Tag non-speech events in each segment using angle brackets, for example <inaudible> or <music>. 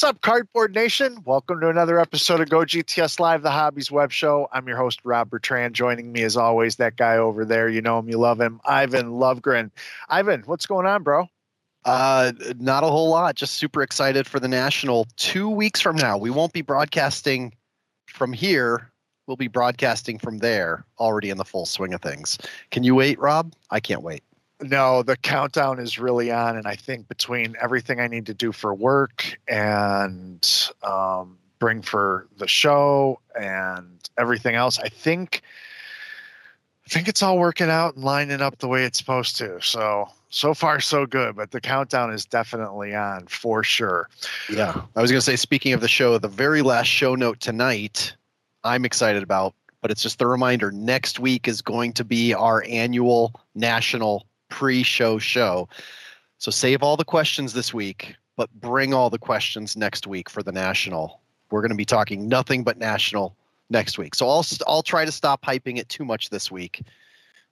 What's up, Cardboard Nation? Welcome to another episode of Go GTS Live, the Hobbies Web Show. I'm your host, Rob Bertrand. Joining me, as always, that guy over there. You know him, you love him, Ivan Lovegren. Ivan, what's going on, bro? Uh, not a whole lot. Just super excited for the national. Two weeks from now, we won't be broadcasting from here. We'll be broadcasting from there, already in the full swing of things. Can you wait, Rob? I can't wait. No, the countdown is really on, and I think between everything I need to do for work and um, bring for the show and everything else, I think I think it's all working out and lining up the way it's supposed to. So so far so good, but the countdown is definitely on for sure. Yeah, I was going to say, speaking of the show, the very last show note tonight, I'm excited about. But it's just the reminder next week is going to be our annual national pre-show show. So save all the questions this week, but bring all the questions next week for the national. We're going to be talking nothing but national next week. So I'll I'll try to stop hyping it too much this week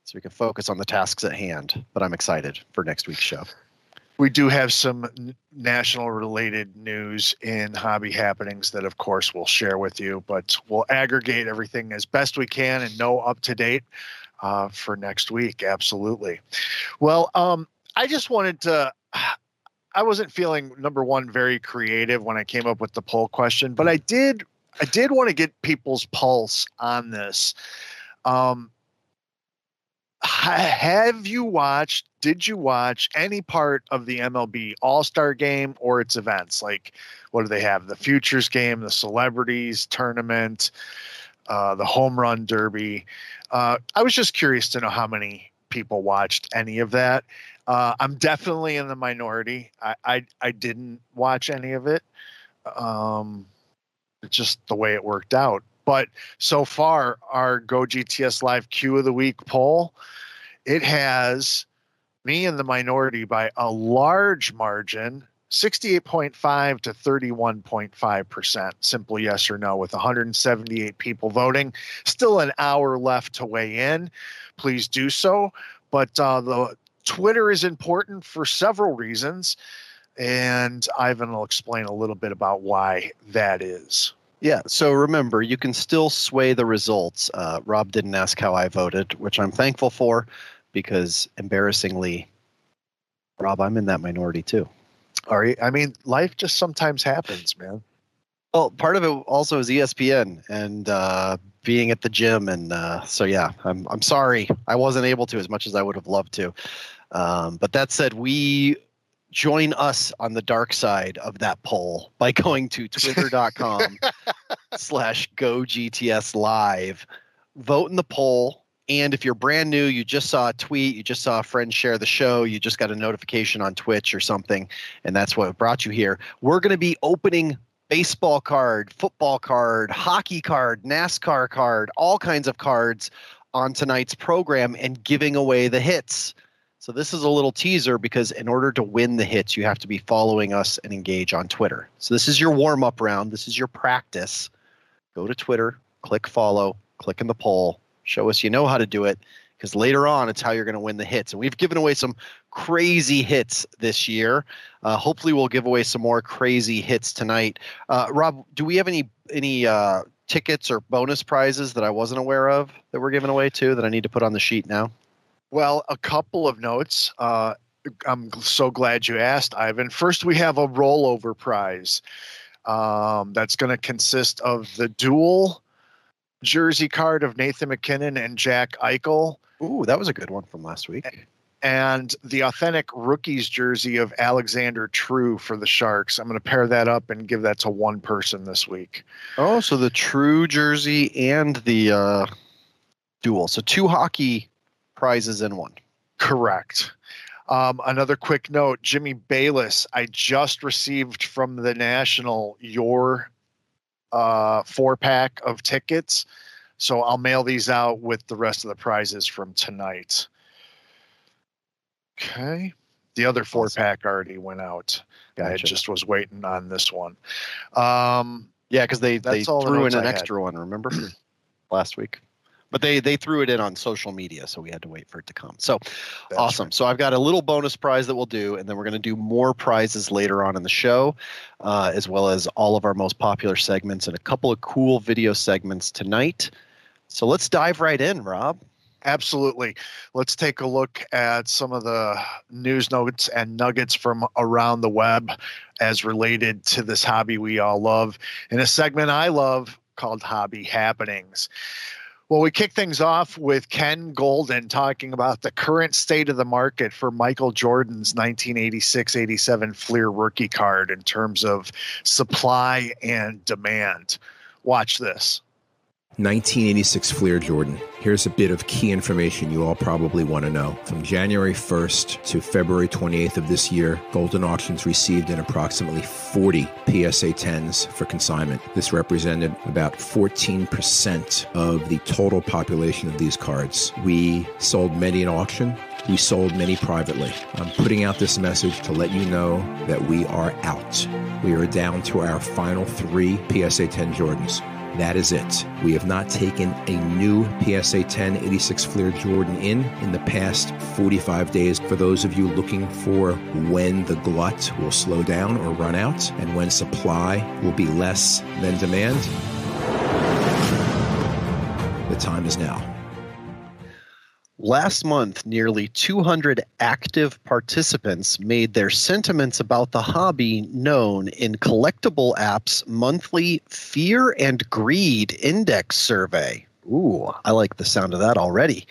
so we can focus on the tasks at hand, but I'm excited for next week's show. We do have some national related news in hobby happenings that of course we'll share with you, but we'll aggregate everything as best we can and know up to date uh, for next week. Absolutely. Well, um, I just wanted to. <sighs> I wasn't feeling number one very creative when I came up with the poll question, but I did. I did want to get people's pulse on this. Um, have you watched? Did you watch any part of the MLB All Star Game or its events? Like, what do they have? The Futures Game, the Celebrities Tournament, uh, the Home Run Derby. Uh, I was just curious to know how many people watched any of that. Uh, I'm definitely in the minority. I, I, I didn't watch any of it. Um, it's just the way it worked out. But so far, our Go GTS Live Q of the Week poll, it has me in the minority by a large margin 68.5 to 31.5%. Simple yes or no, with 178 people voting. Still an hour left to weigh in. Please do so. But uh, the Twitter is important for several reasons. And Ivan will explain a little bit about why that is. Yeah, so remember, you can still sway the results. Uh, Rob didn't ask how I voted, which I'm thankful for because embarrassingly, Rob, I'm in that minority too. Right. I mean, life just sometimes happens, man. Well, part of it also is ESPN and uh, being at the gym, and uh, so yeah, I'm I'm sorry I wasn't able to as much as I would have loved to. Um, but that said, we join us on the dark side of that poll by going to twitter.com <laughs> slash go GTS live. Vote in the poll and if you're brand new, you just saw a tweet, you just saw a friend share the show, you just got a notification on Twitch or something, and that's what brought you here. We're going to be opening baseball card, football card, hockey card, NASCAR card, all kinds of cards on tonight's program and giving away the hits. So this is a little teaser because in order to win the hits, you have to be following us and engage on Twitter. So this is your warm up round. This is your practice. Go to Twitter, click follow, click in the poll, Show us you know how to do it because later on it's how you're going to win the hits. And we've given away some crazy hits this year. Uh, hopefully, we'll give away some more crazy hits tonight. Uh, Rob, do we have any any uh, tickets or bonus prizes that I wasn't aware of that we're giving away too that I need to put on the sheet now? Well, a couple of notes. Uh, I'm so glad you asked, Ivan. First, we have a rollover prize um, that's going to consist of the dual jersey card of Nathan MacKinnon and Jack Eichel. Ooh, that was a good one from last week. And the authentic rookies jersey of Alexander True for the Sharks. I'm going to pair that up and give that to one person this week. Oh, so the True jersey and the uh, dual. So two hockey prizes in one. Correct. Um, another quick note Jimmy Bayless, I just received from the National your uh, four pack of tickets. So I'll mail these out with the rest of the prizes from tonight. Okay. The other four pack already went out. Gotcha. I just was waiting on this one. Um, yeah, because they, they threw in an I extra had. one, remember? <clears throat> Last week. But they they threw it in on social media, so we had to wait for it to come. So That's awesome. So I've got a little bonus prize that we'll do, and then we're going to do more prizes later on in the show, uh, as well as all of our most popular segments and a couple of cool video segments tonight. So let's dive right in, Rob. Absolutely. Let's take a look at some of the news notes and nuggets from around the web as related to this hobby we all love in a segment I love called Hobby Happenings. Well, we kick things off with Ken Goldin talking about the current state of the market for Michael Jordan's 1986 87 Fleer rookie card in terms of supply and demand. Watch this. 1986 Fleer Jordan. Here's a bit of key information you all probably want to know. From January 1st to February 28th of this year, Goldin Auctions received in approximately 40 PSA 10s for consignment. This represented about 14% of the total population of these cards. We sold many in auction. We sold many privately. I'm putting out this message to let you know that we are out. We are down to our final three PSA 10 Jordans. That is it. We have not taken a new PSA 10 86 Fleer Jordan in in the past 45 days. For those of you looking for when the glut will slow down or run out and when supply will be less than demand, the time is now. Last month, nearly 200 active participants made their sentiments about the hobby known in Collectable App's monthly Fear and Greed Index survey. Ooh, I like the sound of that already.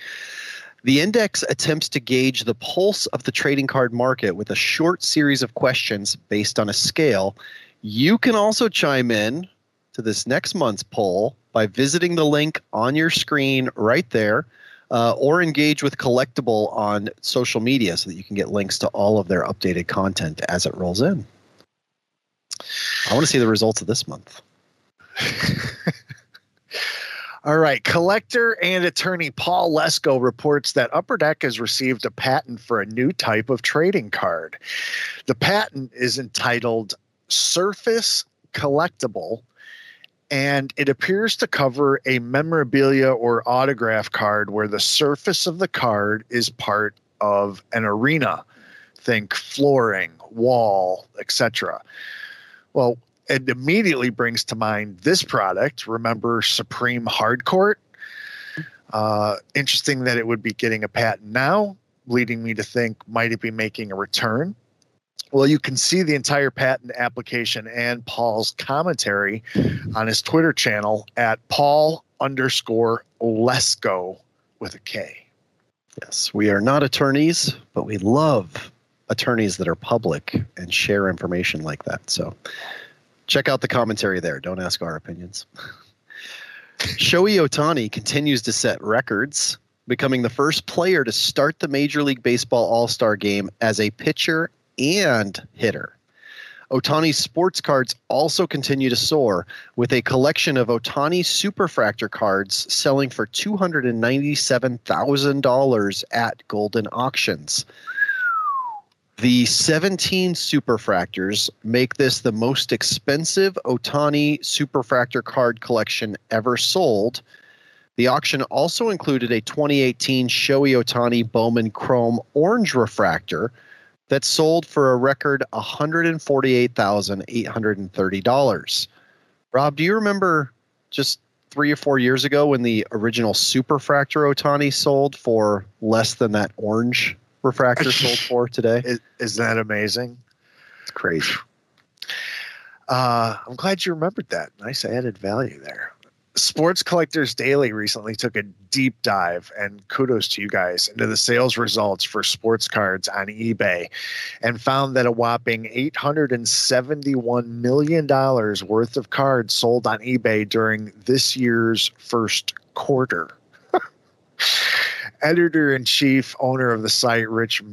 The index attempts to gauge the pulse of the trading card market with a short series of questions based on a scale. You can also chime in to this next month's poll by visiting the link on your screen right there uh, or engage with Collectable on social media so that you can get links to all of their updated content as it rolls in. I want to see the results of this month. <laughs> All right. Collector and attorney Paul Lesko reports that Upper Deck has received a patent for a new type of trading card. The patent is entitled Surface Collectible and it appears to cover a memorabilia or autograph card where the surface of the card is part of an arena. Think flooring, wall, etc. Well, it immediately brings to mind this product. Remember Supreme Hardcourt? Uh, interesting that it would be getting a patent now, leading me to think might it be making a return? Well, you can see the entire patent application and Paul's commentary on his Twitter channel at Paul underscore Lesko with a K. Yes, we are not attorneys, but we love attorneys that are public and share information like that. So check out the commentary there. Don't ask our opinions. Shohei Ohtani continues to set records, becoming the first player to start the Major League Baseball All Star game as a pitcher and hitter. Ohtani's sports cards also continue to soar, with a collection of Ohtani Superfractor cards selling for $297,000 at Goldin Auctions. The 17 Superfractors make this the most expensive Ohtani Superfractor card collection ever sold. The auction also included a 2018 Shohei Ohtani Bowman Chrome Orange Refractor that sold for a record $148,830. Rob, do you remember just three or four years ago when the original Super Superfractor Ohtani sold for less than that orange refractor <laughs> sold for today? Is, is that amazing? It's crazy. <sighs> Uh, I'm glad you remembered that. Nice added value there. Sports Collectors Daily recently took a deep dive, and kudos to you guys, into the sales results for sports cards on eBay and found that a whopping $871 million worth of cards sold on eBay during this year's first quarter. <laughs> Editor in chief, owner of the site, Rich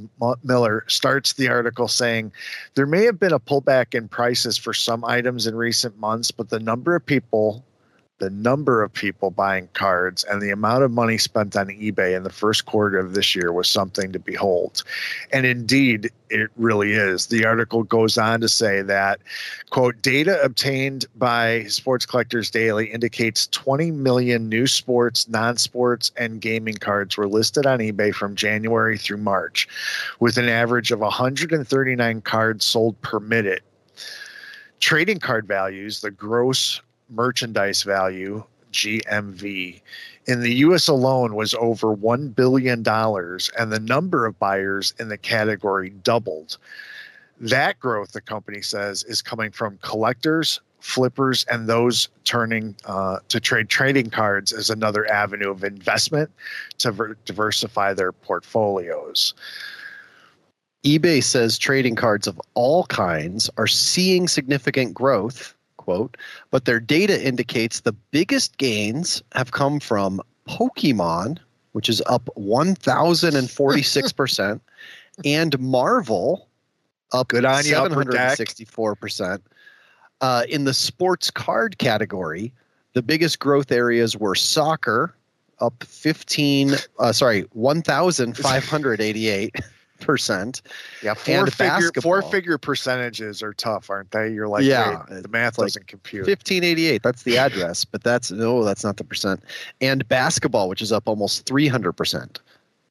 Miller, starts the article saying there may have been a pullback in prices for some items in recent months, but the number of people the number of people buying cards and the amount of money spent on eBay in the first quarter of this year was something to behold. And indeed, it really is. The article goes on to say that, quote, data obtained by Sports Collectors Daily indicates 20 million new sports, non sports, and gaming cards were listed on eBay from January through March, with an average of 139 cards sold per minute trading card values, the gross merchandise value, GMV, in the US alone was over $1 billion, and the number of buyers in the category doubled. That growth, the company says, is coming from collectors, flippers, and those turning uh, to trade trading cards as another avenue of investment to ver- diversify their portfolios eBay says trading cards of all kinds are seeing significant growth, quote, but their data indicates the biggest gains have come from Pokemon, which is up 1046%, <laughs> and Marvel up Good on you, Upper Deck. 764%. Uh, in the sports card category, the biggest growth areas were soccer, up 15, uh, sorry, 1,588 percent. Yeah, four figure four figure percentages are tough, aren't they? You're like, yeah, the math like doesn't compute. Fifteen eighty eight. That's the address, but that's no, that's not the percent. And basketball, which is up almost three hundred percent.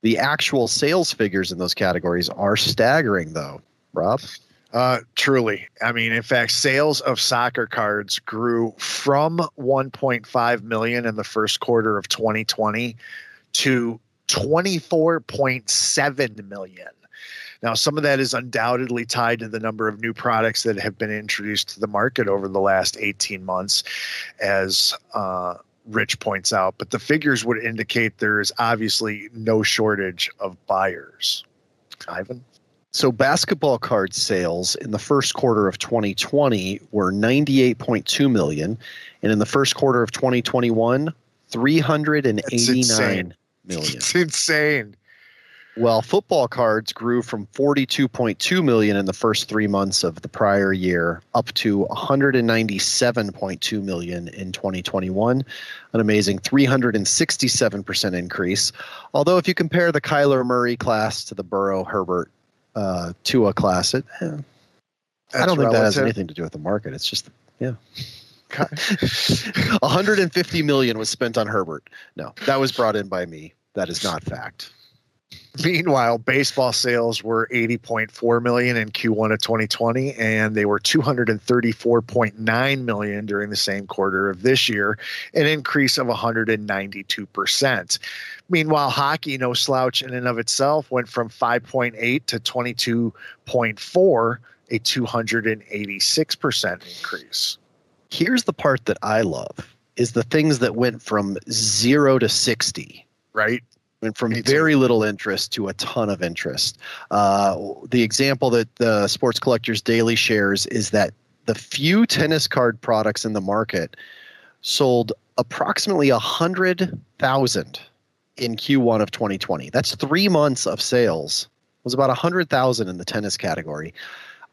The actual sales figures in those categories are staggering, though. Rob. Uh, truly. I mean, in fact, sales of soccer cards grew from 1.5 million in the first quarter of 2020 to 24.7 million now, some of that is undoubtedly tied to the number of new products that have been introduced to the market over the last 18 months, as uh, Rich points out. But the figures would indicate there is obviously no shortage of buyers. Ivan? So, basketball card sales in the first quarter of 2020 were 98.2 million, and in the first quarter of 2021, 389 million. It's insane. Well, football cards grew from 42.2 million in the first 3 months of the prior year up to 197.2 million in 2021, an amazing 367% increase. Although if you compare the Kyler Murray class to the Burrow Herbert uh, Tua class, it eh, I don't think relative. that has anything to do with the market. It's just yeah. 150 <laughs> million was spent on Herbert. No, that was brought in by me. That is not fact. <laughs> Meanwhile, baseball sales were 80.4 million in Q1 of 2020 and they were 234.9 million during the same quarter of this year, an increase of 192%. Meanwhile, hockey, no slouch in and of itself, went from 5.8 to 22.4, a 286% increase. Here's the part that I love is the things that went from 0 to 60. Right? Went from very little interest to a ton of interest. Uh, the example that the Sports Collectors Daily shares is that the few tennis card products in the market sold approximately a hundred thousand in Q1 of 2020. That's three months of sales. It was about a hundred thousand in the tennis category,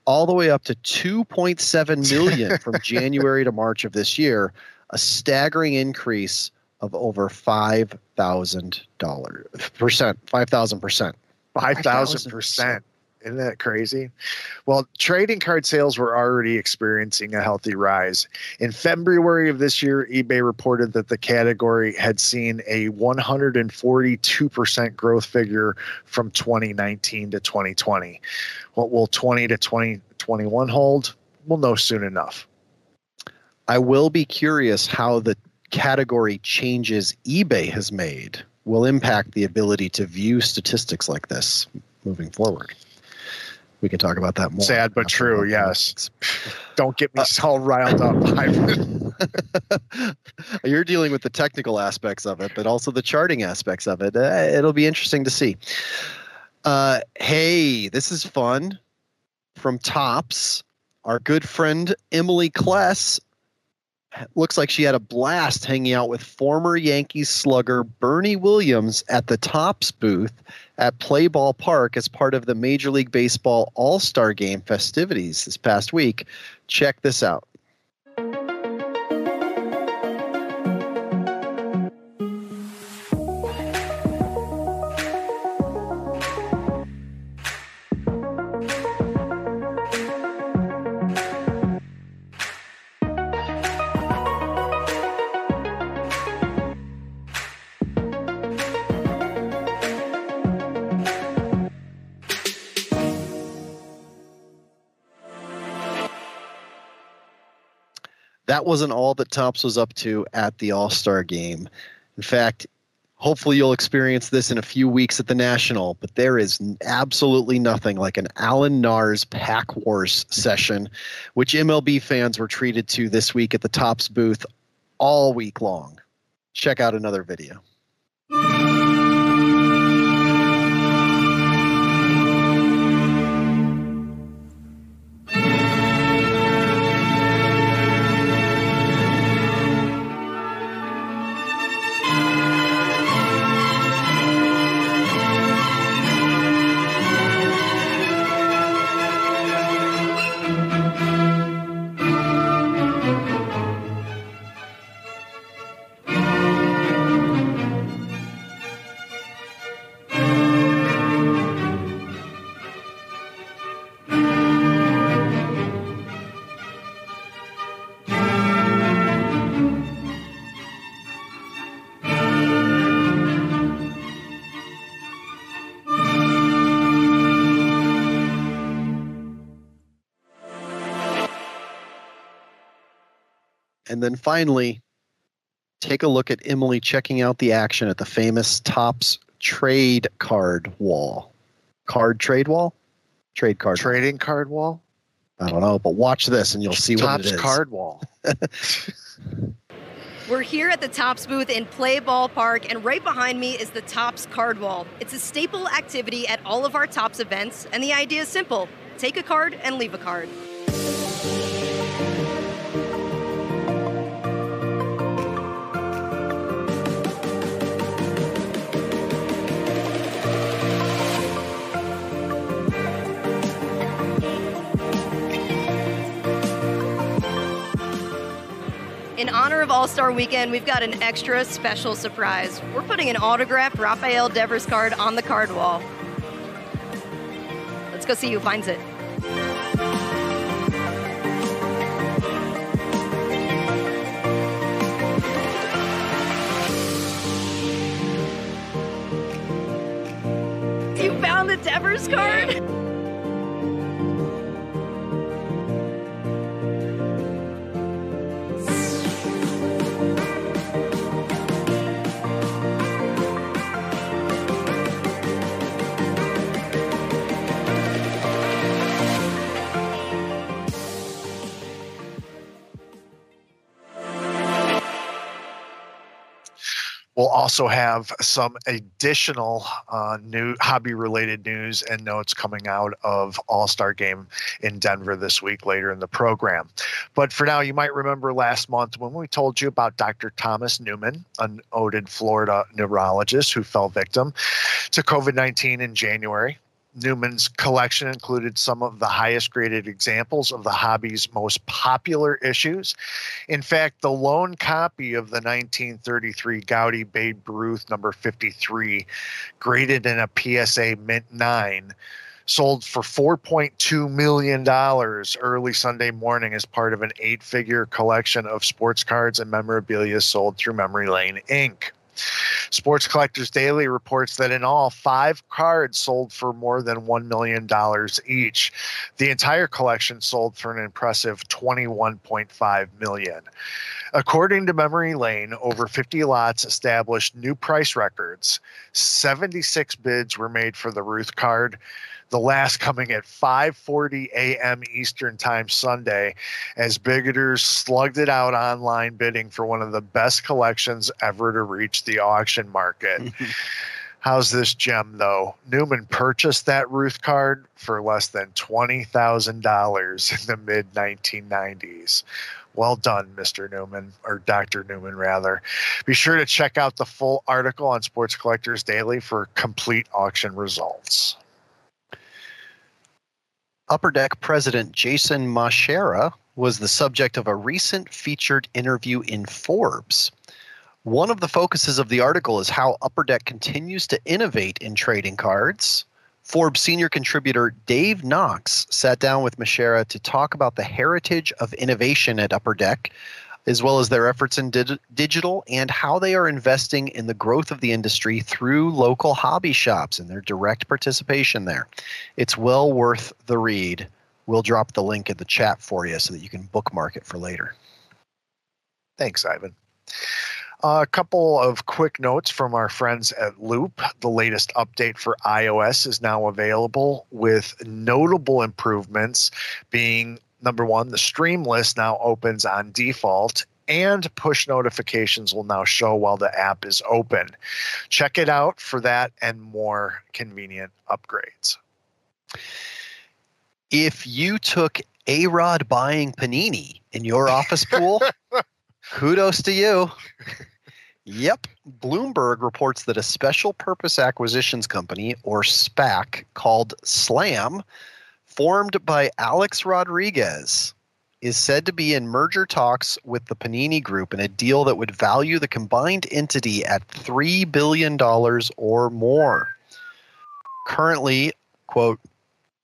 all the way up to 2.7 million <laughs> from January to March of this year. A staggering increase of over five thousand dollars percent, five thousand percent, five thousand percent. Isn't that crazy? Well, trading card sales were already experiencing a healthy rise. In February of this year, eBay reported that the category had seen a 142% growth figure from 2019 to 2020. What will 20 to 2021 hold? We'll know soon enough. I will be curious how the category changes eBay has made will impact the ability to view statistics like this moving forward. We can talk about that more. Sad but true, yes. <laughs> Don't get me uh, all riled up. <laughs> You're dealing with the technical aspects of it, but also the charting aspects of it. Uh, it'll be interesting to see. Uh, hey, this is fun. From Topps, our good friend Emily Kless looks like she had a blast hanging out with former Yankees slugger Bernie Williams at the Topps booth at Play Ball Park as part of the Major League Baseball All Star Game festivities this past week. Check this out. Wasn't all that Topps was up to at the All Star game. In fact, hopefully you'll experience this in a few weeks at the National, but there is absolutely nothing like an Alan Nars Pack Wars session, which MLB fans were treated to this week at the Topps booth all week long. Check out another video. And then finally, take a look at Emily checking out the action at the famous Topps trade card wall. Card trade wall? Trade card. Trading card wall? I don't know, but watch this and you'll see Topps what it is. card wall. <laughs> We're here at the Topps booth in Play Ballpark, and right behind me is the Topps card wall. It's a staple activity at all of our Topps events, and the idea is simple take a card and leave a card. In honor of All Star Weekend, we've got an extra special surprise. We're putting an autographed Rafael Devers card on the card wall. Let's go see who finds it. You found the Devers card? Also have some additional uh, new hobby related news and notes coming out of All Star Game in Denver this week later in the program. But for now, you might remember last month when we told you about Dr. Thomas Newman, an noted Florida neurologist who fell victim to COVID 19 in January. Newman's collection included some of the highest graded examples of the hobby's most popular issues. In fact, the lone copy of the 1933 Goudey Babe Ruth number 53, graded in a PSA Mint 9, sold for $4.2 million early Sunday morning as part of an eight figure collection of sports cards and memorabilia sold through Memory Lane Inc. Sports Collectors Daily reports that in all, five cards sold for more than $1 million each. The entire collection sold for an impressive 21.5 million. According to Memory Lane, over 50 lots established new price records. 76 bids were made for the Ruth card the last coming at 5:40 a.m. Eastern Time Sunday as bidders slugged it out online bidding for one of the best collections ever to reach the auction market. <laughs> How's this gem though? Newman purchased that Ruth card for less than $20,000 in the mid 1990s. Well done, Mr. Newman, or Dr. Newman, rather. Be sure to check out the full article on Sports Collectors Daily for complete auction results. Upper Deck president Jason Masherah was the subject of a recent featured interview in Forbes. One of the focuses of the article is how Upper Deck continues to innovate in trading cards. Forbes senior contributor Dave Knox sat down with Masherah to talk about the heritage of innovation at Upper Deck, as well as their efforts in dig- digital and how they are investing in the growth of the industry through local hobby shops and their direct participation there. It's well worth the read. We'll drop the link in the chat for you so that you can bookmark it for later. Thanks, Ivan. A couple of quick notes from our friends at Loupe. The latest update for iOS is now available with notable improvements being number one, the stream list now opens on default and push notifications will now show while the app is open. Check it out for that and more convenient upgrades. If you took A Rod buying Panini in your office pool, <laughs> kudos to you. Yep. Bloomberg reports that a special purpose acquisitions company, or SPAC, called SLAM, formed by Alex Rodriguez, is said to be in merger talks with the Panini Group in a deal that would value the combined entity at $3 billion or more. Currently, quote,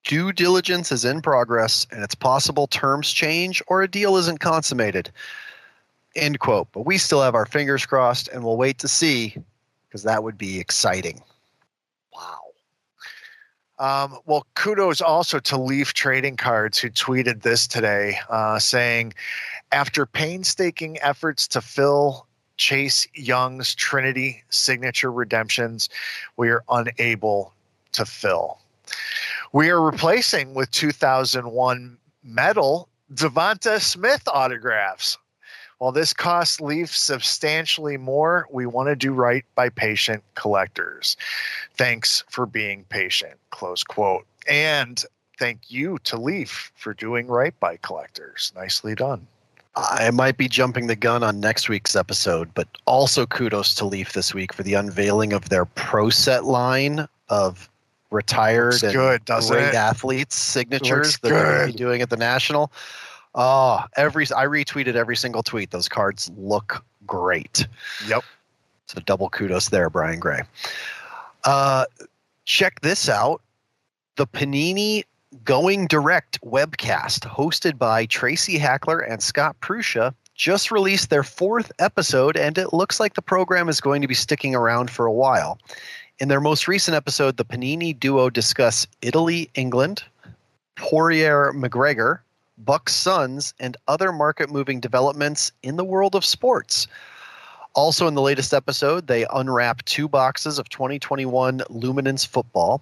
due diligence is in progress and it's possible terms change or a deal isn't consummated, end quote. But we still have our fingers crossed and we'll wait to see because that would be exciting. Um, well, kudos also to Leaf Trading Cards, who tweeted this today, uh, saying, after painstaking efforts to fill Chase Young's Trinity signature redemptions, we are unable to fill. We are replacing with 2001 metal Devonta Smith autographs. While this costs Leaf substantially more, we want to do right by patient collectors. Thanks for being patient. Close quote. And thank you to Leaf for doing right by collectors. Nicely done. I might be jumping the gun on next week's episode, but also kudos to Leaf this week for the unveiling of their pro set line of retired Looks and good, great it? athletes signatures Looks that they're gonna be doing at the national. Oh, every I retweeted every single tweet. Those cards look great. Yep. So double kudos there, Brian Gray. Uh, check this out: the Panini Going Direct webcast, hosted by Tracy Hackler and Scott Prusha, just released their fourth episode, and it looks like the program is going to be sticking around for a while. In their most recent episode, the Panini duo discuss Italy, England, Poirier McGregor, Bucks Suns, and other market moving developments in the world of sports. Also, in the latest episode, they unwrap two boxes of 2021 Luminance football.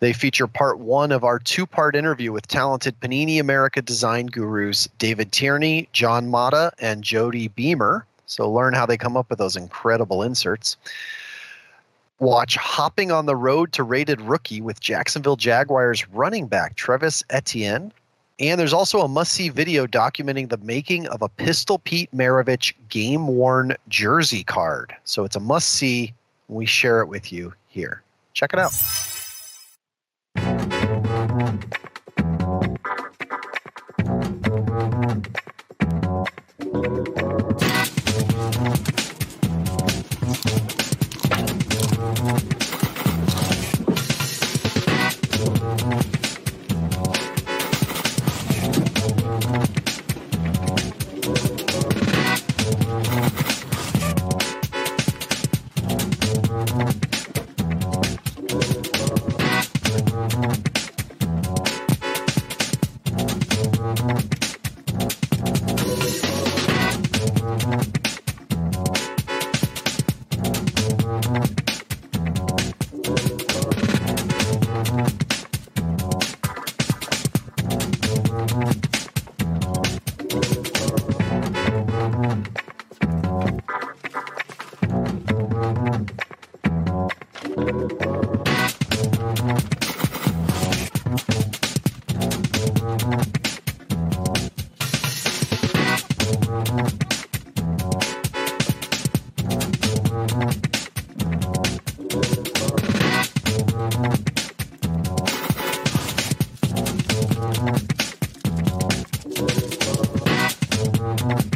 They feature part one of our two part interview with talented Panini America design gurus David Tierney, John Mata, and Jody Beamer. So, learn how they come up with those incredible inserts. Watch Hopping on the Road to Rated Rookie with Jacksonville Jaguars running back Travis Etienne. And there's also a must see video documenting the making of a Pistol Pete Maravich game worn jersey card. So it's a must see. We share it with you here. Check it out. Mm-hmm.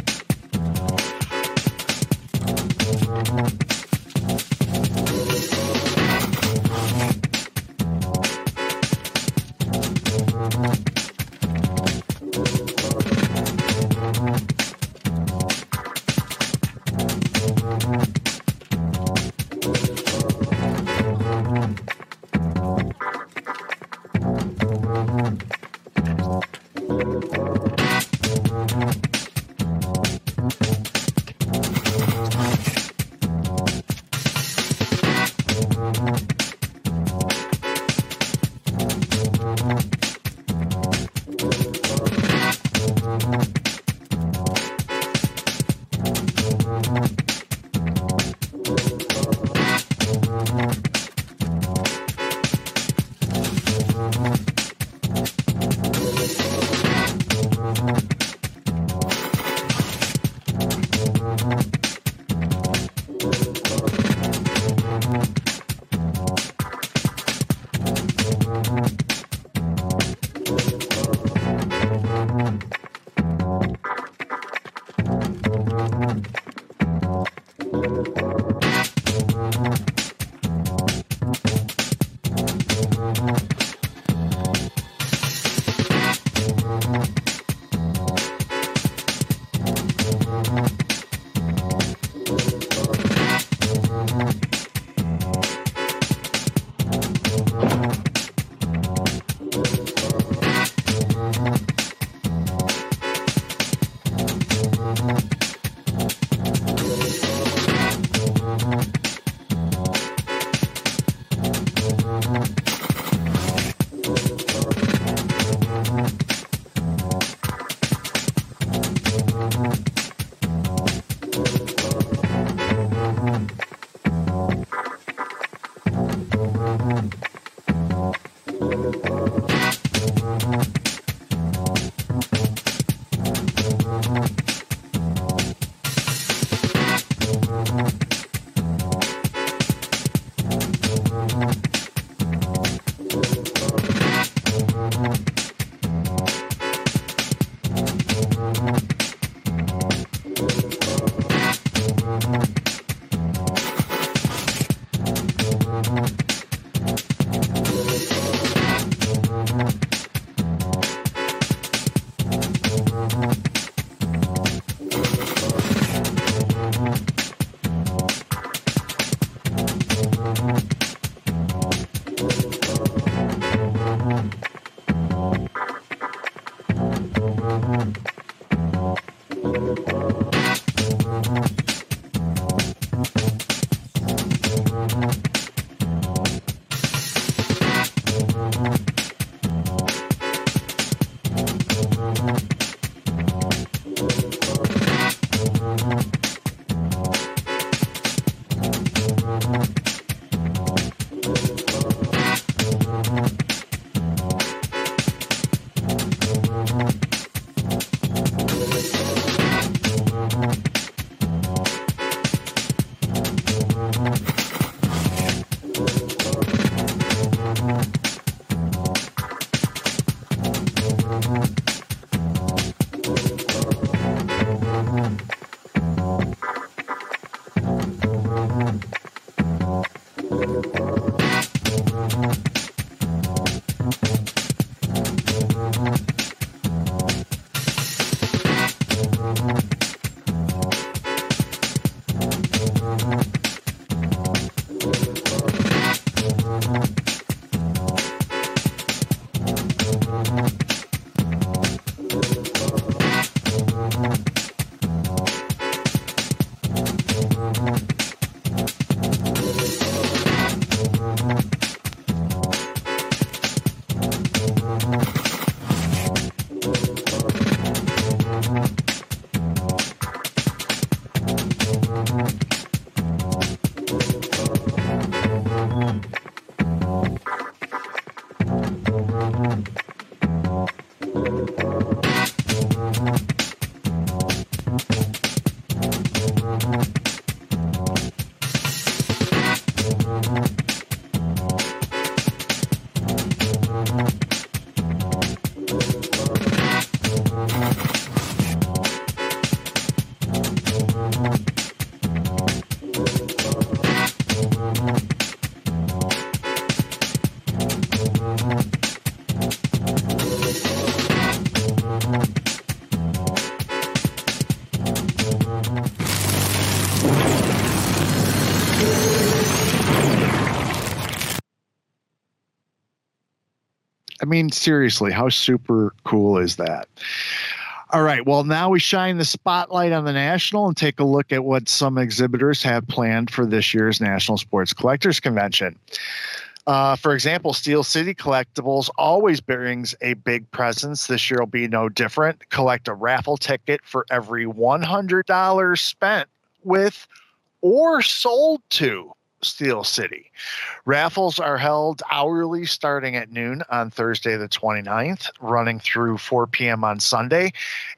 Mm-hmm. Mean, seriously, how super cool is that? All right. Well, now we shine the spotlight on the national and take a look at what some exhibitors have planned for this year's National Sports Collectors Convention. Uh, for example, Steel City Collectibles always brings a big presence. This year will be no different. Collect a raffle ticket for every $100 spent with or sold to Steel City. Raffles are held hourly starting at noon on Thursday, the 29th, running through 4 p.m. on Sunday.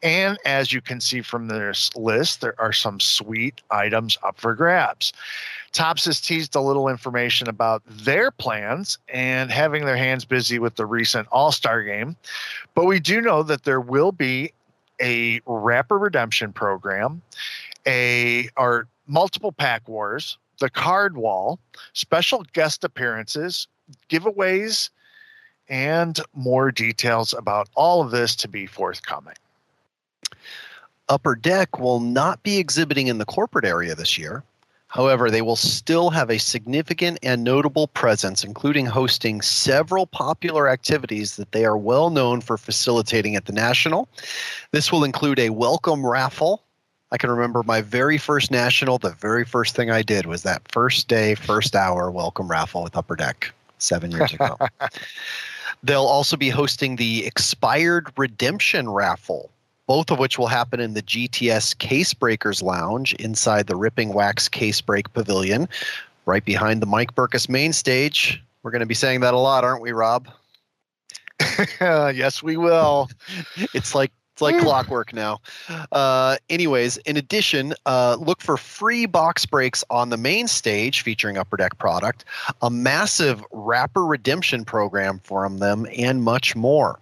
And as you can see from this list, there are some sweet items up for grabs. Topps has teased a little information about their plans and having their hands busy with the recent All Star game. But we do know that there will be a Wrapper Redemption program, a or multiple pack wars, the card wall, special guest appearances, giveaways, and more details about all of this to be forthcoming. Upper Deck will not be exhibiting in the corporate area this year. However, they will still have a significant and notable presence, including hosting several popular activities that they are well known for facilitating at the National. This will include a welcome raffle. I can remember my very first National, the very first thing I did was that first day, first hour welcome raffle with Upper Deck seven years ago. <laughs> They'll also be hosting the expired redemption raffle both of which will happen in the GTS Case Breakers Lounge inside the Ripping Wax Case Break Pavilion, right behind the Mike Berkus main stage. We're going to be saying that a lot, aren't we, Rob? <laughs> yes, we will. <laughs> it's like it's like clockwork now. Uh, anyways, in addition, uh, look for free box breaks on the main stage featuring Upper Deck product, a massive wrapper redemption program from them, and much more.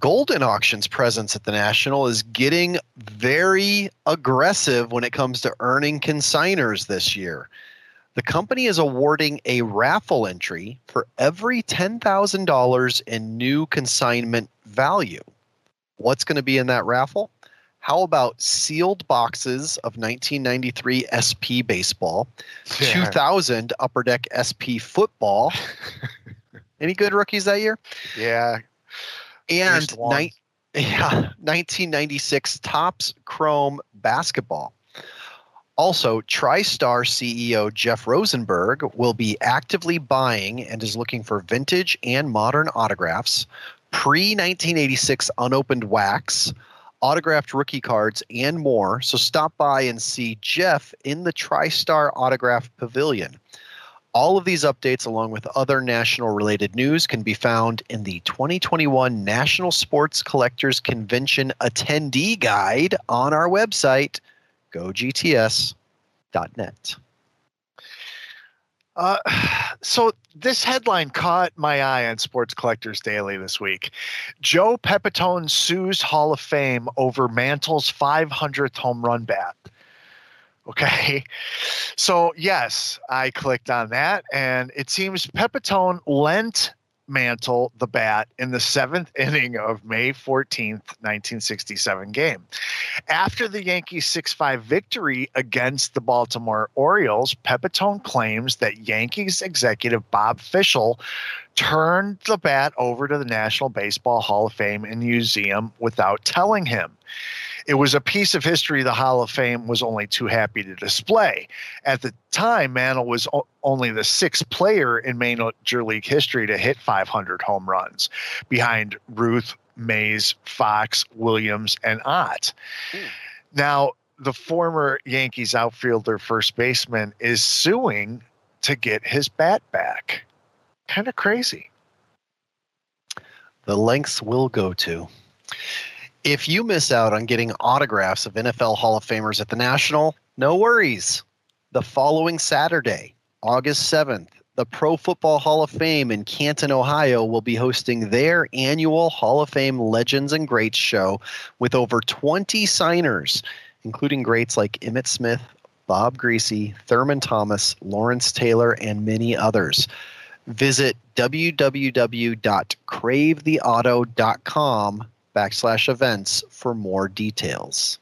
Goldin Auction's presence at the National is getting very aggressive when it comes to earning consigners this year. The company is awarding a raffle entry for every $10,000 in new consignment value. What's going to be in that raffle? How about sealed boxes of 1993 SP baseball, yeah. 2000 Upper Deck SP football? <laughs> Any good rookies that year? Yeah, and ni- <laughs> yeah, 1996 Topps Chrome basketball. Also, TriStar CEO Jeff Rosenberg will be actively buying and is looking for vintage and modern autographs, pre 1986 unopened wax, autographed rookie cards, and more. So stop by and see Jeff in the TriStar Autograph Pavilion. All of these updates, along with other national related news, can be found in the 2021 National Sports Collectors Convention Attendee Guide on our website, gogts.net. Uh, <sighs> so this headline caught my eye on Sports Collectors Daily this week. Joe Pepitone sues Hall of Fame over Mantle's 500th home run bat. Okay. <laughs> So, yes, I clicked on that, and it seems Pepitone lent Mantle the bat in the seventh <laughs> inning of May 14th, 1967 game. After the Yankees 6 5 victory against the Baltimore Orioles, Pepitone claims that Yankees executive Bob Fishel turned the bat over to the National Baseball Hall of Fame and Museum without telling him. It was a piece of history the Hall of Fame was only too happy to display. At the time, Mantle was o- only the sixth player in Major League history to hit 500 home runs, behind Ruth, Mays, Foxx, Williams, and Ott. Now, the former Yankees outfielder, first baseman, is suing to get his bat back. Kind of crazy. The lengths will go to. If you miss out on getting autographs of NFL Hall of Famers at the National, no worries. The following Saturday, August 7th, the Pro Football Hall of Fame in Canton, Ohio will be hosting their annual Hall of Fame Legends and Greats show with over 20 signers, including greats like Emmitt Smith, Bob Griese, Thurman Thomas, Lawrence Taylor, and many others. Visit www.cravetheauto.com backslash events for more details.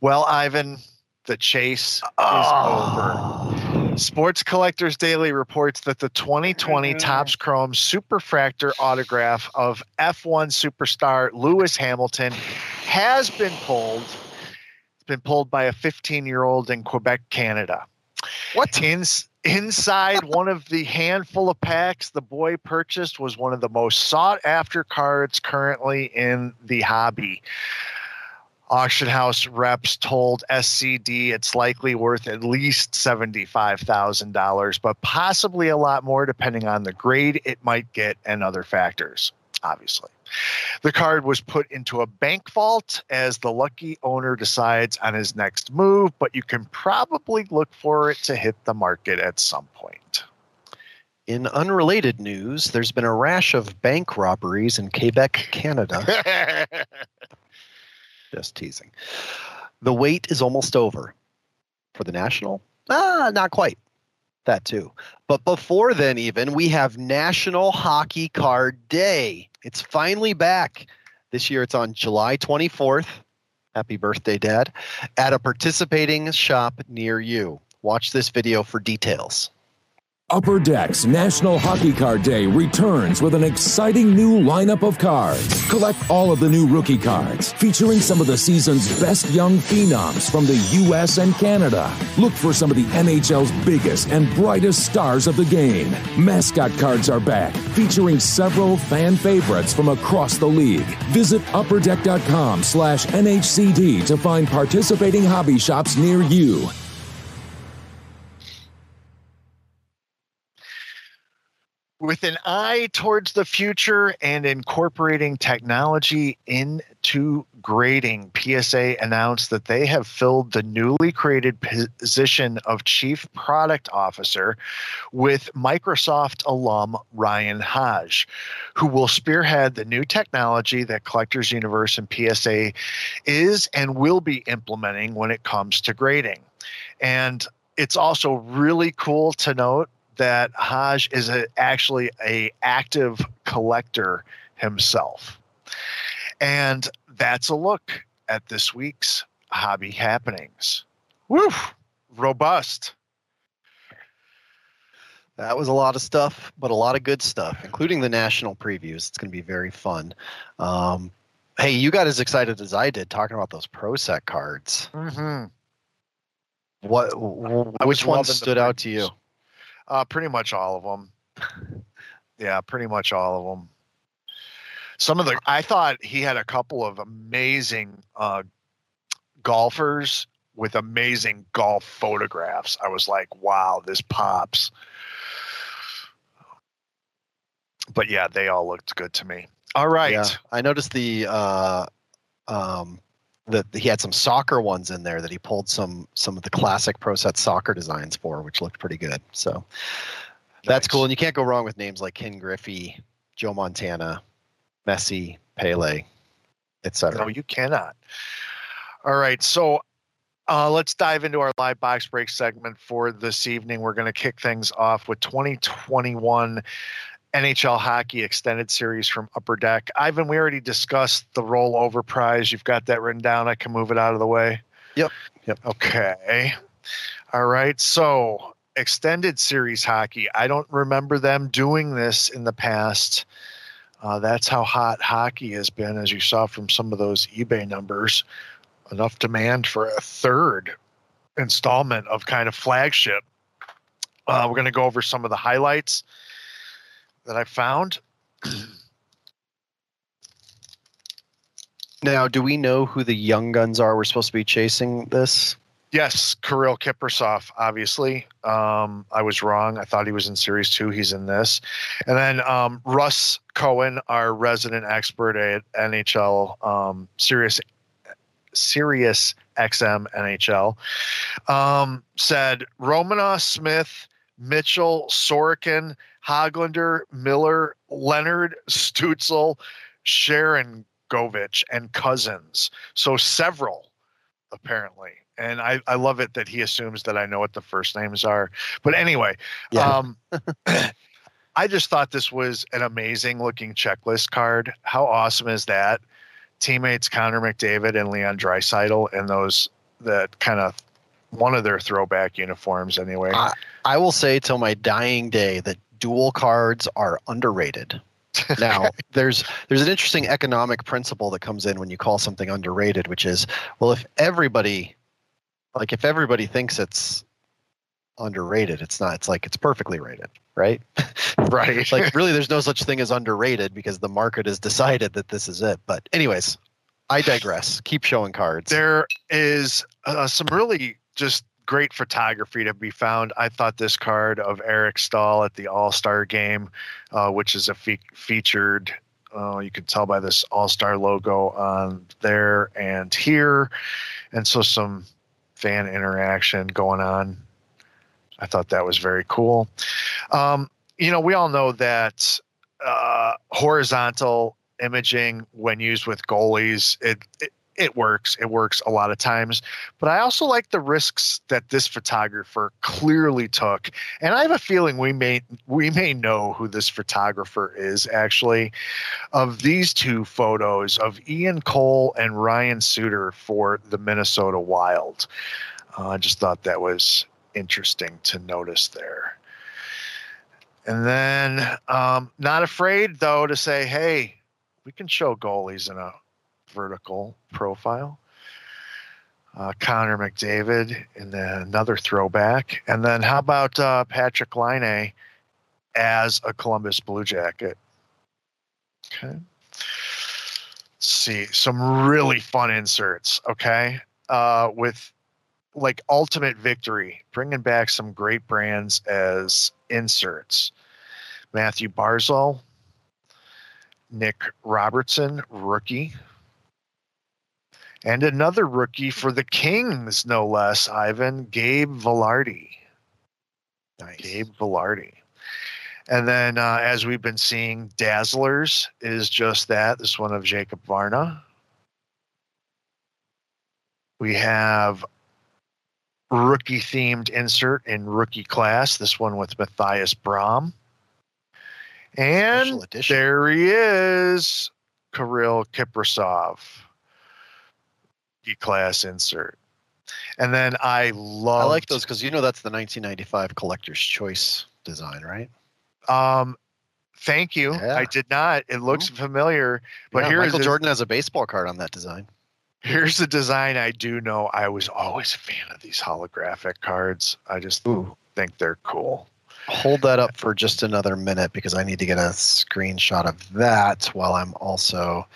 Well, Ivan, the chase is oh. over. Ah. Sports Collectors Daily reports that the 2020 mm-hmm. Topps Chrome Superfractor autograph of F1 superstar Lewis Hamilton has been pulled. It's been pulled by a 15 year old in Quebec, Canada. What? In, inside one of the handful of packs the boy purchased was one of the most sought after cards currently in the hobby. Auction house reps told SCD it's likely worth at least $75,000, but possibly a lot more depending on the grade it might get and other factors, obviously. The card was put into a bank vault as the lucky owner decides on his next move, but you can probably look for it to hit the market at some point. In unrelated news, there's been a rash of bank robberies in Quebec, Canada. <laughs> Just teasing. The wait is almost over. For the National? Ah, not quite. That too. But before then, even, we have National Hockey Card Day. It's finally back. This year it's on July 24th. Happy birthday, Dad. At a participating shop near you. Watch this video for details. Upper Deck's National Hockey Card Day returns with an exciting new lineup of cards. Collect all of the new rookie cards, featuring some of the season's best young phenoms from the U.S. and Canada. Look for some of the NHL's biggest and brightest stars of the game. Mascot cards are back, featuring several fan favorites from across the league. Visit upperdeck.com slash NHCD to find participating hobby shops near you. With an eye towards the future and incorporating technology into grading, PSA announced that they have filled the newly created position of Chief Product Officer with Microsoft alum Ryan Hodge, who will spearhead the new technology that Collectors Universe and PSA is and will be implementing when it comes to grading. And it's also really cool to note that Hodge is a, actually a active collector himself. And that's a look at this week's hobby happenings. Woo! Robust. That was a lot of stuff, but a lot of good stuff, including the national previews. It's going to be very fun. Um, hey, you got as excited as I did talking about those Pro Set cards. Mm-hmm. What? Which one stood out to you? Uh, pretty much all of them. yeah, pretty much all of them. Some of the I thought he had a couple of amazing uh, golfers with amazing golf photographs. I was like, wow, this pops. But yeah, they all looked good to me. All right. Yeah, I noticed the uh, um, that he had some soccer ones in there that he pulled some some of the classic pro set soccer designs for, which looked pretty good. So nice. that's cool. And you can't go wrong with names like Ken Griffey, Joe Montana, Messi, Pele, etc. No, you cannot. All right, so uh, let's dive into our live box break segment for this evening. We're going to kick things off with 2021 NHL Hockey Extended Series from Upper Deck. Ivan, we already discussed the rollover prize. You've got that written down. I can move it out of the way. Yep. Yep. Okay. All right. So, Extended Series Hockey. I don't remember them doing this in the past. Uh, that's how hot hockey has been, as you saw from some of those eBay numbers. Enough demand for a third installment of kind of flagship. Uh, we're going to go over some of the highlights that I found. <clears throat> now, do we know who the young guns are we're supposed to be chasing this? Yes, Kirill Kaprizov, obviously. Um, I was wrong. I thought he was in Series 2. He's in this. And then um, Russ Cohen, our resident expert at NHL um, Sirius, Sirius XM NHL, um, said Romanov Smith, Mitchell, Sorokin, Hoglander, Miller, Leonard, Stützle, Sharon Govich, and Cousins. So several, apparently. And I, I love it that he assumes that I know what the first names are. But anyway, yeah. um, <laughs> <clears throat> I just thought this was an amazing looking checklist card. How awesome is that? Teammates Connor McDavid and Leon Draisaitl and those that kind of one of their throwback uniforms anyway. I, I will say till my dying day that dual cards are underrated. <laughs> now there's there's an interesting economic principle that comes in when you call something underrated which is well if everybody like if everybody thinks it's underrated it's not it's like it's perfectly rated right <laughs> right. <laughs> like really there's no such thing as underrated because the market has decided that this is it but anyways i digress keep showing cards there is uh, some really just great photography to be found. I thought this card of Eric Staal at the All Star game, uh, which is a fe- featured, uh, you can tell by this All Star logo on there and here. And so some fan interaction going on. I thought that was very cool. Um, you know, we all know that uh, horizontal imaging, when used with goalies, it, it it works. It works a lot of times. But I also like the risks that this photographer clearly took. And I have a feeling we may we may know who this photographer is actually of these two photos of Ian Cole and Ryan Suter for the Minnesota Wild. Uh, I just thought that was interesting to notice there. And then, um, not afraid though to say, hey, we can show goalies in a vertical profile. Uh, Connor McDavid and then another throwback. And then how about uh, Patrik Laine as a Columbus Blue Jacket? Okay. Let's see. Some really fun inserts. Okay. Uh, with like Ultimate Victory, bringing back some great brands as inserts. Mathew Barzal, Nick Robertson, rookie and another rookie for the Kings, no less, Ivan, Gabe Vilardi. Nice. Gabe Vilardi. And then, uh, as we've been seeing, Dazzlers is just that. This one of Jakub Vrana. We have rookie themed insert in rookie class. This one with Mathias Brome. And there he is, Kirill Class insert. And then I love. I like those because you know that's the 1995 Collector's Choice design, right? Um, thank you. Yeah. I did not. It looks Ooh. familiar, but yeah, here Michael Jordan has a baseball card on that design. Here's the design I do know. I was always a fan of these holographic cards. I just Ooh. think they're cool. Hold that up for just another minute because I need to get a screenshot of that while I'm also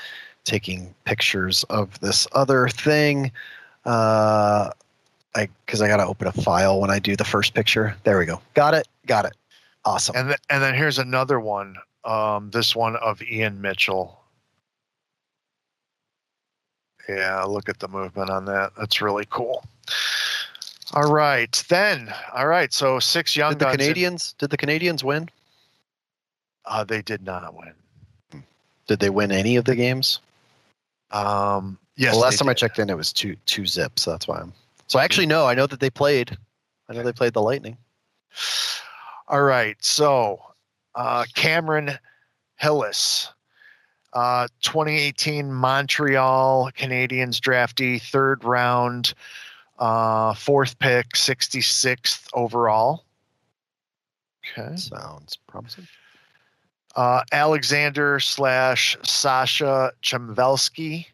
taking pictures of this other thing. Uh, I because I got to open a file when I do the first picture. There we go. Got it. Got it. Awesome. And th- and then here's another one. Um, this one of Ian Mitchell. Yeah, look at the movement on that. That's really cool. All right, then. All right, so six young. Did the Canadiens? In, did the Canadiens win? Uh, they did not win. Did they win any of the games? Um, yes. The last time did. I checked in, it was two two zips. So that's why I'm. So I actually, no. I know that they played. I know they played the Lightning. All right. So uh, Cameron Hillis, uh, 2018 Montreal Canadiens draftee, third round, uh, fourth pick, 66th overall. Okay. Sounds promising. Uh, Alexander slash Sasha Chmelevski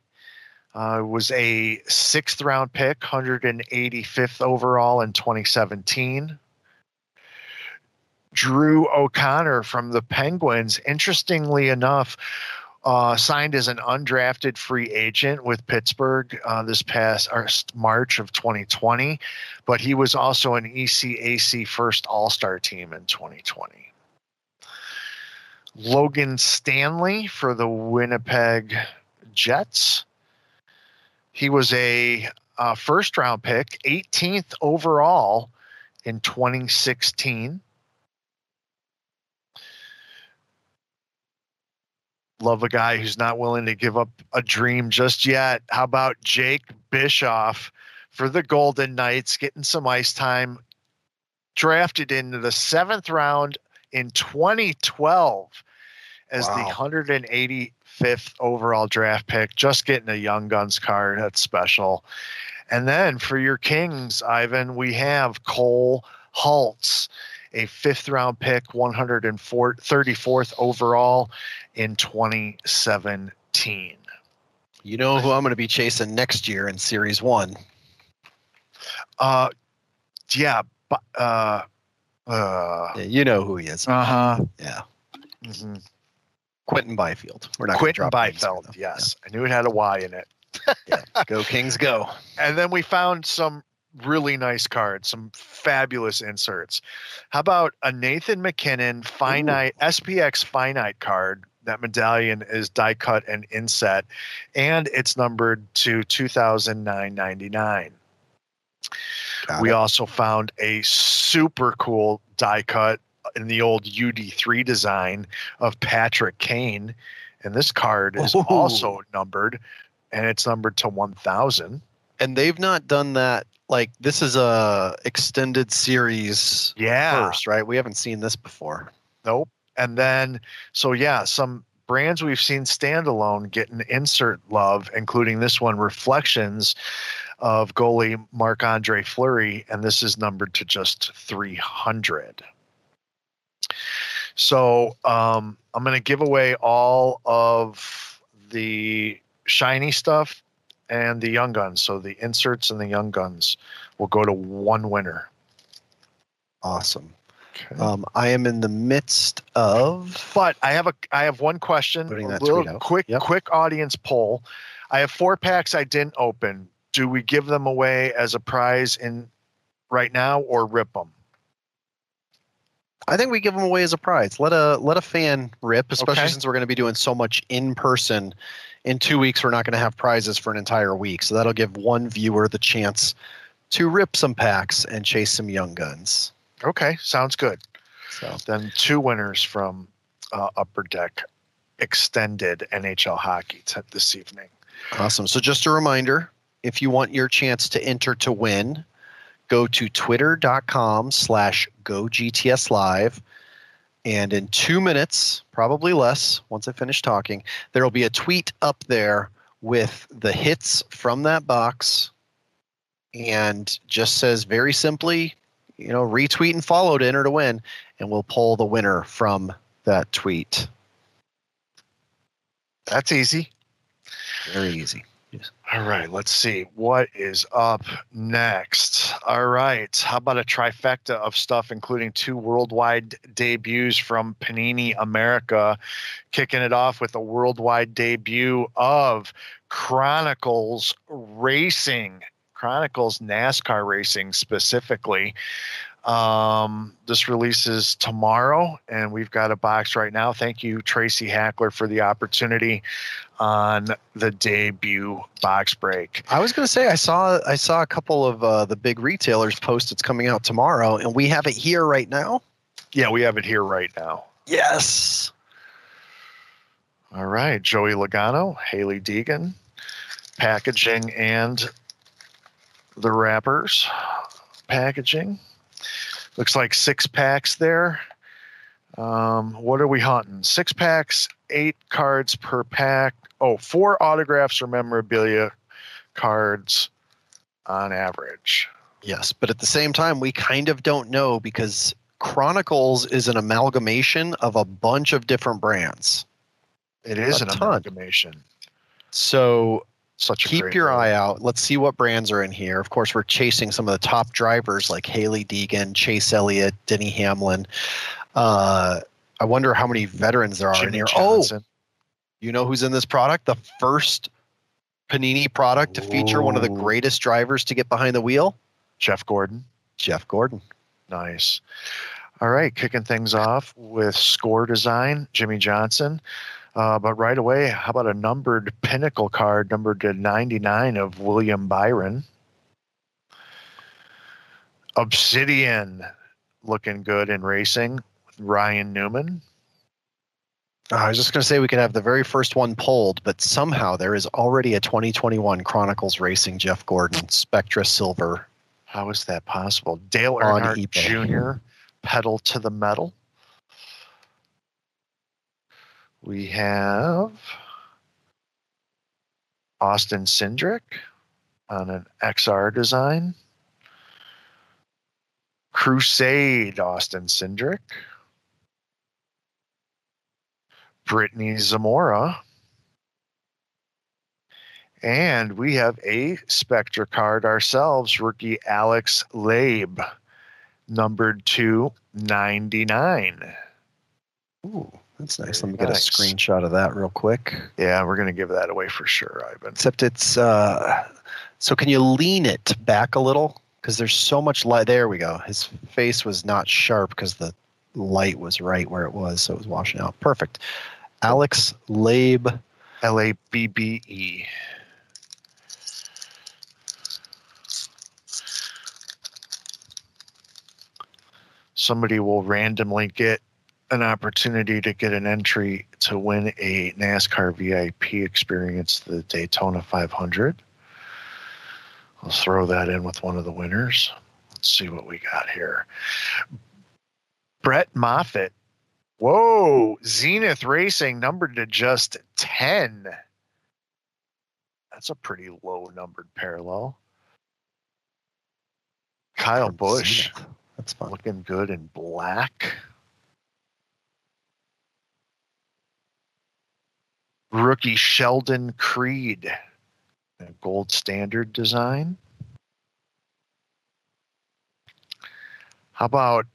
uh, was a sixth round pick, 185th overall in 2017. Drew O'Connor from the Penguins, interestingly enough, uh, signed as an undrafted free agent with Pittsburgh uh, this past March of 2020, but he was also an ECAC first All Star team in 2020. Logan Stanley for the Winnipeg Jets. He was a uh, first round pick, 18th overall in 2016. Love a guy who's not willing to give up a dream just yet. How about Jake Bischoff for the Golden Knights, getting some ice time? Drafted into the seventh round in 2012 as wow. the 185th overall draft pick. Just getting a Young Guns card. That's special. And then for your Kings, Ivan, we have Cole Hults, a fifth round pick, 134th overall in 2017. You know who I'm going to be chasing next year in Series One? Uh, yeah, but, uh, uh, Yeah, you know who he is. Uh huh. Yeah, hmm Quinton Byfield. We're not Quentin drop names here, Byfield. though. Yes, I knew it had a Y in it. Yeah. Go Kings, go! <laughs> And then we found some really nice cards, some fabulous inserts. How about a Nathan MacKinnon finite SPX finite card? That medallion is die cut and inset, and it's numbered to 2009.99. Got We it. also found a super cool die cut in the old UD3 design of Patrick Kane. And this card is Ooh. also numbered, and it's numbered to 1000. and they've not done that. Like this is a extended series Yeah. first, right? We haven't seen this before. Nope. And then, so yeah, some brands we've seen standalone getting insert love, including this one, Reflections of goalie Marc Andre Fleury, and this is numbered to just 300. So um, I'm going to give away all of the shiny stuff and the young guns. So the inserts and the young guns will go to one winner. Awesome. Okay. Um, I am in the midst of. But I have a I have one question. Putting a that little quick Yep. quick audience poll. I have four packs I didn't open. Do we give them away as a prize in right now or rip them? I think we give them away as a prize. Let a let a fan rip, especially Okay. since we're going to be doing so much in person. In two weeks, we're not going to have prizes for an entire week, so that'll give one viewer the chance to rip some packs and chase some young guns. Okay, sounds good. So Then two winners from uh, Upper Deck extended NHL hockey t- this evening. awesome. So just a reminder: if you want your chance to enter to win, go to twitter.com/slash go GTS live. And in two minutes, probably less, once I finish talking, there will be a tweet up there with the hits from that box and just says very simply, you know, retweet and follow to enter to win. And we'll pull the winner from that tweet. That's easy. Very easy. All right, let's see what is up next. All right, how about a trifecta of stuff, including two worldwide debuts from Panini America, kicking it off with a worldwide debut of Chronicles Racing, Chronicles NASCAR Racing specifically. Um, this releases tomorrow, and we've got a box right now. Thank you, Tracy Hackler, for the opportunity on the debut box break. I was going to say I saw I saw a couple of uh, the big retailers post it's coming out tomorrow, and we have it here right now. Yeah, we have it here right now. Yes. All right, Joey Logano, Hailie Deegan, packaging and the wrappers packaging. Looks like six packs there. Um, what are we hunting? Six packs, eight cards per pack. Oh, four autographs or memorabilia cards on average. Yes, but at the same time, we kind of don't know because Chronicles is an amalgamation of a bunch of different brands. It is A an ton. amalgamation. So Such keep your eye out. Let's see what brands are in here. Of course, we're chasing some of the top drivers like Hailie Deegan, Chase Elliott, Denny Hamlin. Uh, I wonder how many veterans there are in here. Johnson. Oh, you know who's in this product? The first Panini product to feature one of the greatest drivers to get behind the wheel, Jeff Gordon. Jeff Gordon. Nice. All right, kicking things off with score design, Jimmie Johnson. Uh, but right away, how about a numbered pinnacle card, numbered to 99 of William Byron? Obsidian, looking good in racing, with Ryan Newman. Uh, I was just going to say we could have the very first one pulled, but somehow there is already a 2021 Chronicles Racing Jeff Gordon Spectra Silver. How is that possible? Dale Earnhardt. Jr., pedal to the metal. We have Austin Cindric on an XR design. Crusade Austin Cindric. Brittany Zamora. And we have a Spectra card ourselves, rookie Alex Labbe, numbered to 99. Ooh, that's nice. Let me get nice. a screenshot of that real quick. Yeah, we're going to give that away for sure, Ivan. Except it's uh so can you lean it back a little? Because there's so much light. There we go. His face was not sharp because the light was right where it was, so it was washing out. Perfect. Alex Labbe. L A B B E. Somebody will randomly get an opportunity to get an entry to win a NASCAR VIP experience, the Daytona 500. I'll throw that in with one of the winners. Let's see what we got here. Brett Moffitt. Whoa, Zenith Racing numbered to just 10. That's a pretty low numbered parallel. Kyle from Busch Zenith. That's fun. looking good in black. Rookie Sheldon Creed, a gold standard design. How about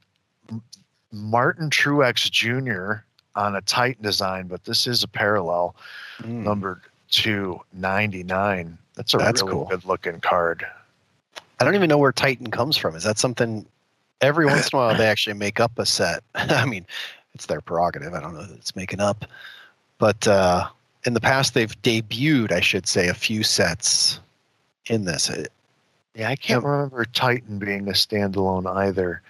Martin Truex Jr. on a Titan design, but this is a parallel, Mm. numbered to 99. That's a That's really cool. good looking card. I don't even know where Titan comes from. Is that something every once in a while they <laughs> actually make up a set? <laughs> I mean, it's their prerogative. I don't know that it's making up. But uh, in the past, they've debuted, I should say, a few sets in this. It- Yeah, I can't remember Titan being a standalone either.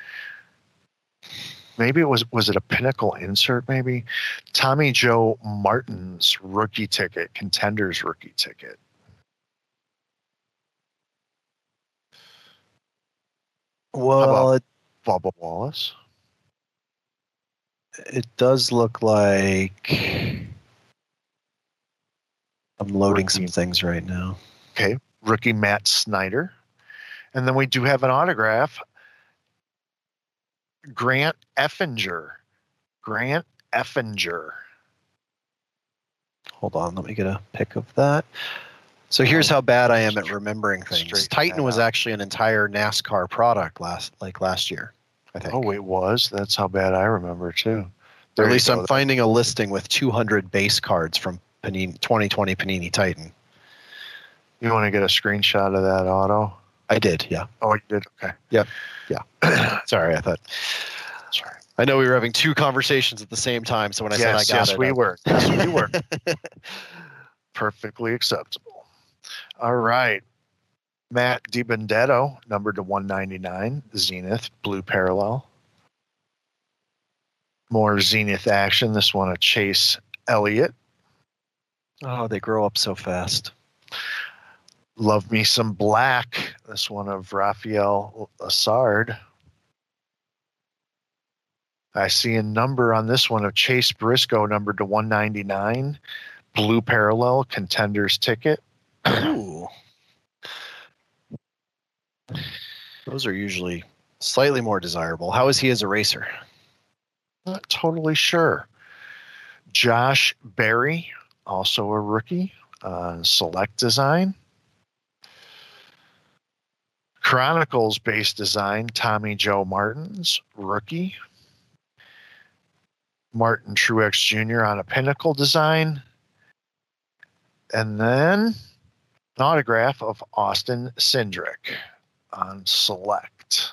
Maybe it was was it a pinnacle insert? Maybe Tommy Joe Martin's rookie ticket, contenders rookie ticket. well, it, Bubba Wallace. it does look like. I'm loading some things right now. Okay. Rookie Myatt Snider. And then we do have an autograph. Grant Enfinger. Grant Enfinger. Hold on, let me get a pic of that. So here's how bad I am at remembering things. Titan was actually an entire NASCAR product last like last year, I think. Oh, it was. That's how bad I remember too. There at least go. I'm finding a listing with 200 base cards from Panini 2020 Panini Titan. You want to get a screenshot of that auto? I did, yeah. Oh, you did. Okay. Yep. Yeah. <clears throat> Sorry, I thought Sorry. I know we were having two conversations at the same time, so when I said I yes, got yes, it, we I- were. <laughs> Yes, we were. <laughs> Perfectly acceptable. All right. Matt DiBenedetto, number to 199, Zenith, blue parallel. More Zenith action. This one, a Chase Elliott. Oh, they grow up so fast. Love me some black. This one of Raphael Assard. I see a number on this one of Chase Briscoe, numbered to 199. Blue parallel contenders ticket. Ooh. Those are usually slightly more desirable. How is he as a racer? Not totally sure. Josh Berry, also a rookie on select design. Chronicles base design, Tommy Joe Martins, rookie. Martin Truex Jr. on a pinnacle design. And then an autograph of Austin Cindric on select.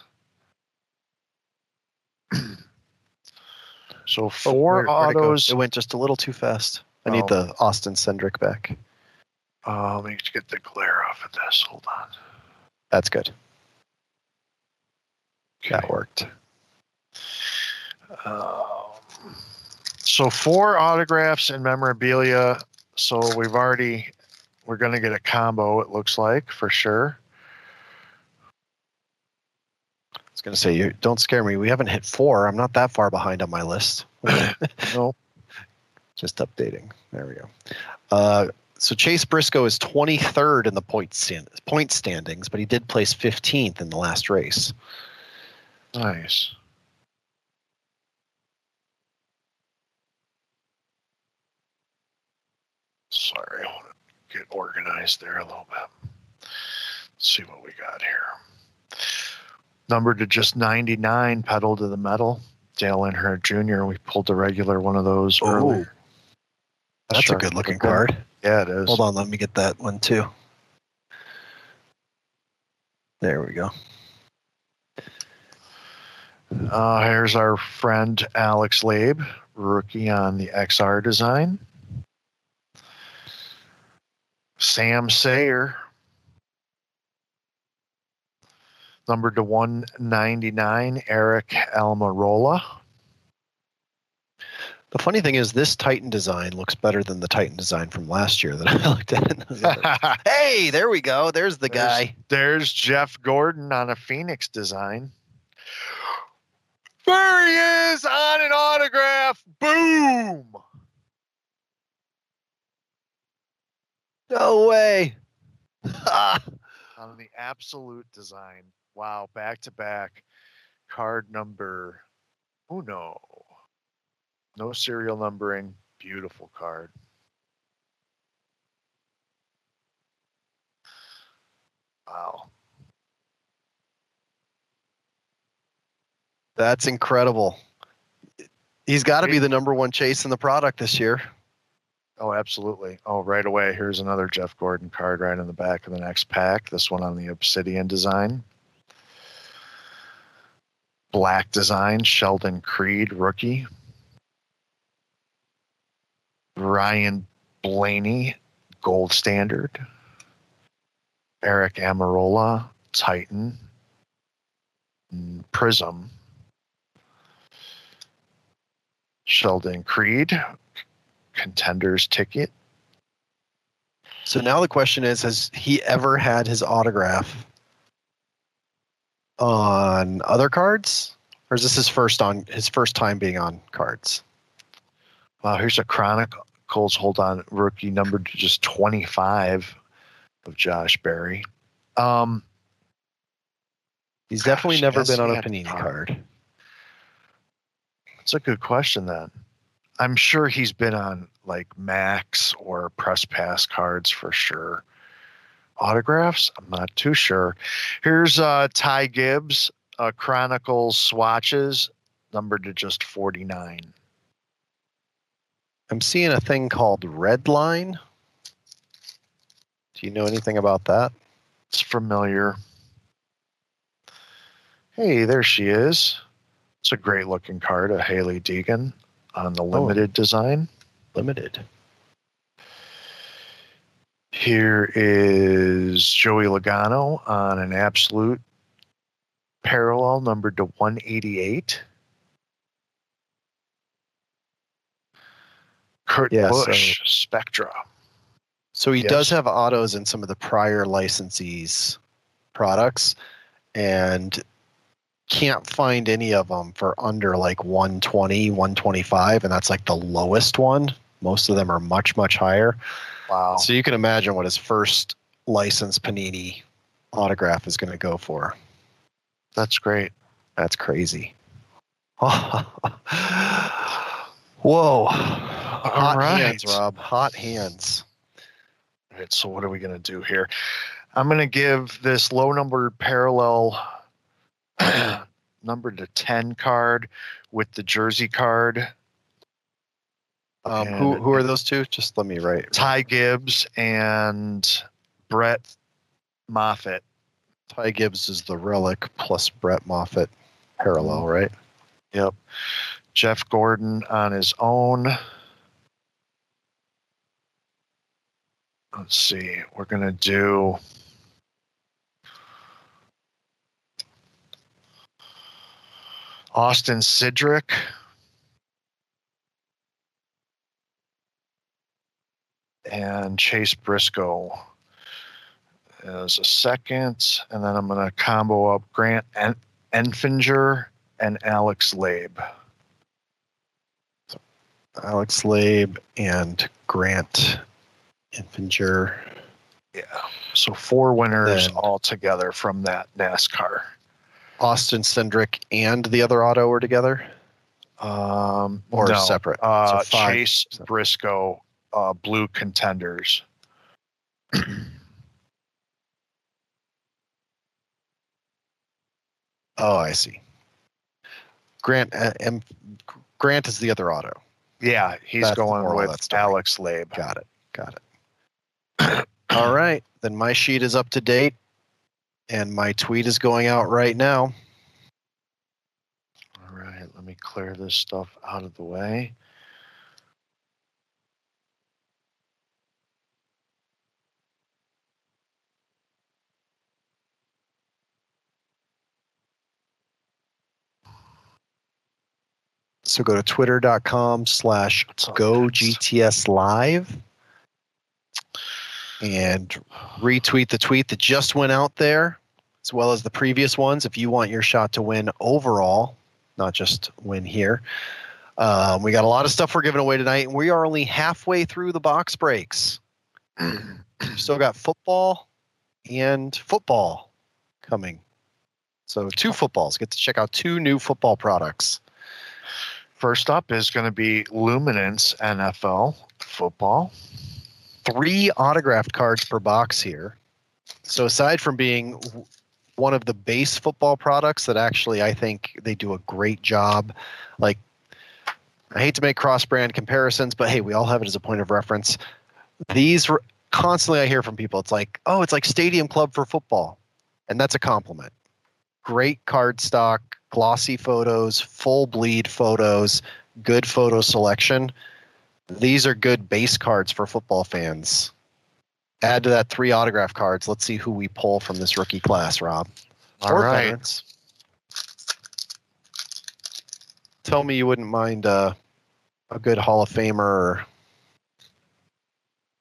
<clears throat> so Oh, four where- where'd it autos. It went just a little too fast. I need Oh. the Austin Cindric back. Uh, let me get the glare off of this. Hold on. That's good. That worked. Um, so four autographs and memorabilia. So we've already we're gonna get a combo. It looks like for sure. I was going to say, you don't scare me. We haven't hit four. I'm not that far behind on my list. <laughs> <laughs> No, Just updating. There we go. Uh, so Chase Briscoe is 23rd in the point stand, point standings, but he did place 15th in the last race. Nice. Sorry, I want to get organized there a little bit. Let's see what we got here. Number to just 99, pedal to the metal. Dale Earnhardt Jr. We pulled the regular one of those Oh, earlier. That's Sure. a good looking card. Yeah, it is. Hold on, let me get that one too. There we go. Uh, here's our friend Alex Labbe, rookie on the XR design. Sam Sayer, number to 199, Eric Almirola. The funny thing is, this Titan design looks better than the Titan design from last year that <laughs> I looked at. <laughs> hey, there we go. There's the There's- guy. There's Jeff Gordon on a Phoenix design. There he is on an autograph. Boom. No way. <laughs> On the absolute design. Wow, back to back. Card number uno. No serial numbering. Beautiful card. Wow. That's incredible. He's got to be the number one chase in the product this year. Oh, absolutely. Oh, right away. Here's another Jeff Gordon card right in the back of the next pack. This one on the Obsidian design. Black design, Sheldon Creed, rookie. Ryan Blaney, gold standard. Eric Almirola, Titan. Prism. Sheldon Creed, contenders ticket. So now the question is Has he ever had his autograph on other cards? Or is this his first on his first time being on cards? Wow, here's a Chronicles hold on rookie number to just 25 of Josh Berry. Um, He's definitely never been on a Panini card. it's a good question then. I'm sure he's been on like Maxx or Press Pass cards for sure. Autographs? I'm not too sure. Here's uh, Ty Gibbs, uh, Chronicles swatches, numbered to just 49. I'm seeing a thing called Red Line. Do you know anything about that? It's familiar. Hey, there she is. It's a great looking card, a Hailie Deegan on the oh. limited design. Limited. Here is Joey Logano on an absolute parallel numbered to 188. Kurt Yeah, so- Busch, Spectra. So he Yes. does have autos in some of the prior licensees' products, and can't find any of them for under like 120, 125, and that's like the lowest one. Most of them are much, much higher. Wow. So you can imagine what his first licensed Panini autograph is going to go for. That's great. That's crazy. <laughs> Whoa. Hot right. hands, Rob. Hot hands. All right, so what are we going to do here? I'm going to give this low number parallel <clears throat> number to 10 card with the jersey card. Um, who, who are those two? Just let me write. Ty Gibbs and Brett Moffitt. Ty Gibbs is the relic plus Brett Moffitt parallel, right? Yep. Jeff Gordon on his own. Let's see. We're going to do. Austin Cindric. And Chase Briscoe as a second. And then I'm going to combo up Grant en- Enfinger and Alex Labbe. Alex Labbe and Grant Enfinger. Yeah. So four winners all together from that NASCAR. Austin Cindric and the other auto were together? Um, Or no, separate? Uh, So. Chase Briscoe, uh, blue contenders. <clears throat> Oh, I see. Grant uh, M, Grant is the other auto. Yeah, he's That's going moral of that with. Alex Labbe. Got it. Got it. All right. Then my sheet is up to date and my tweet is going out right now. All right, let me clear this stuff out of the way. So go to twitter.com slash go GTS live and retweet the tweet that just went out there as well as the previous ones if you want your shot to win overall, not just win here. Um, we got a lot of stuff we're giving away tonight, and we are only halfway through the box breaks. <clears throat> Still got football and football coming. So two footballs. Get to check out two new football products. First up is going to be Luminance NFL football. Three autographed cards per box here. So aside from being one of the base football products that actually I think they do a great job, like I hate to make cross brand comparisons, but hey, we all have it as a point of reference. These r- constantly I hear from people. It's like, oh, it's like Stadium Club for football, and that's a compliment. Great card stock, glossy photos, full bleed photos, good photo selection these are good base cards for football fans. Add to that three autograph cards. Let's see who we pull from this rookie class, Rob. All right. veterans. Tell me you wouldn't mind uh, a good Hall of Famer.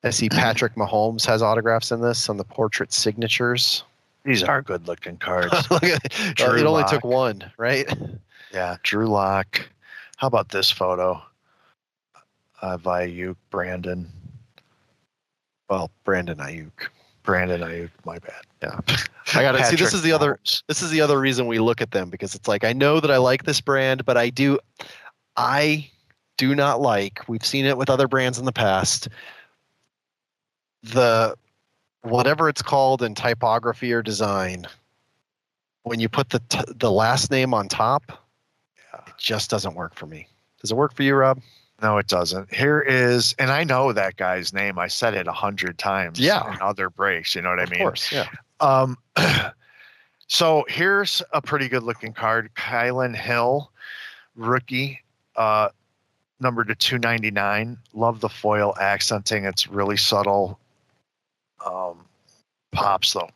I see <clears throat> Patrick Mahomes has autographs in this on the portrait signatures. These are good looking cards. <laughs> Look at- Drew it only Lock. took one, right? yeah, Drew Lock. How about this photo? Uh, Aiyuk, Brandon. Well, Brandon Aiyuk. Brandon Aiyuk, my bad. Yeah. I got to see. This is the other. This is the other reason we look at them because it's like I know that I like this brand, but I do I do not like. We've seen it with other brands in the past. The whatever it's called in typography or design when you put the t- the last name on top, it just doesn't work for me. Does it work for you, Rob? No, it doesn't. Here is, and I know that guy's name. I said it a hundred times. Yeah. In other breaks, you know what of I mean? course, yeah. Um, <clears throat> so here's a pretty good looking card. Kylin Hill, rookie, uh, number to 299. Love the foil accenting. It's really subtle. Um, pops though.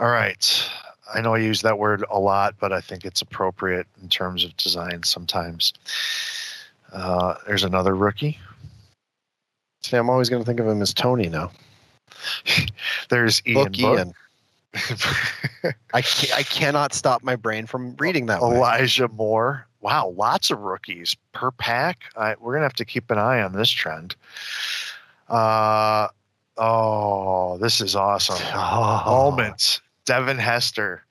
All right. I know I use that word a lot, but I think it's appropriate in terms of design sometimes. Uh, there's another rookie. See, I'm always going to think of him as Tony now. <laughs> There's Ian Book. Ian. <laughs> I ca- I cannot stop my brain from reading that. way. Elijah Moore. Wow, lots of rookies per pack. I, we're gonna have to keep an eye on this trend. Uh, oh, this is awesome. Oh. <laughs> Moments. Devin Hester.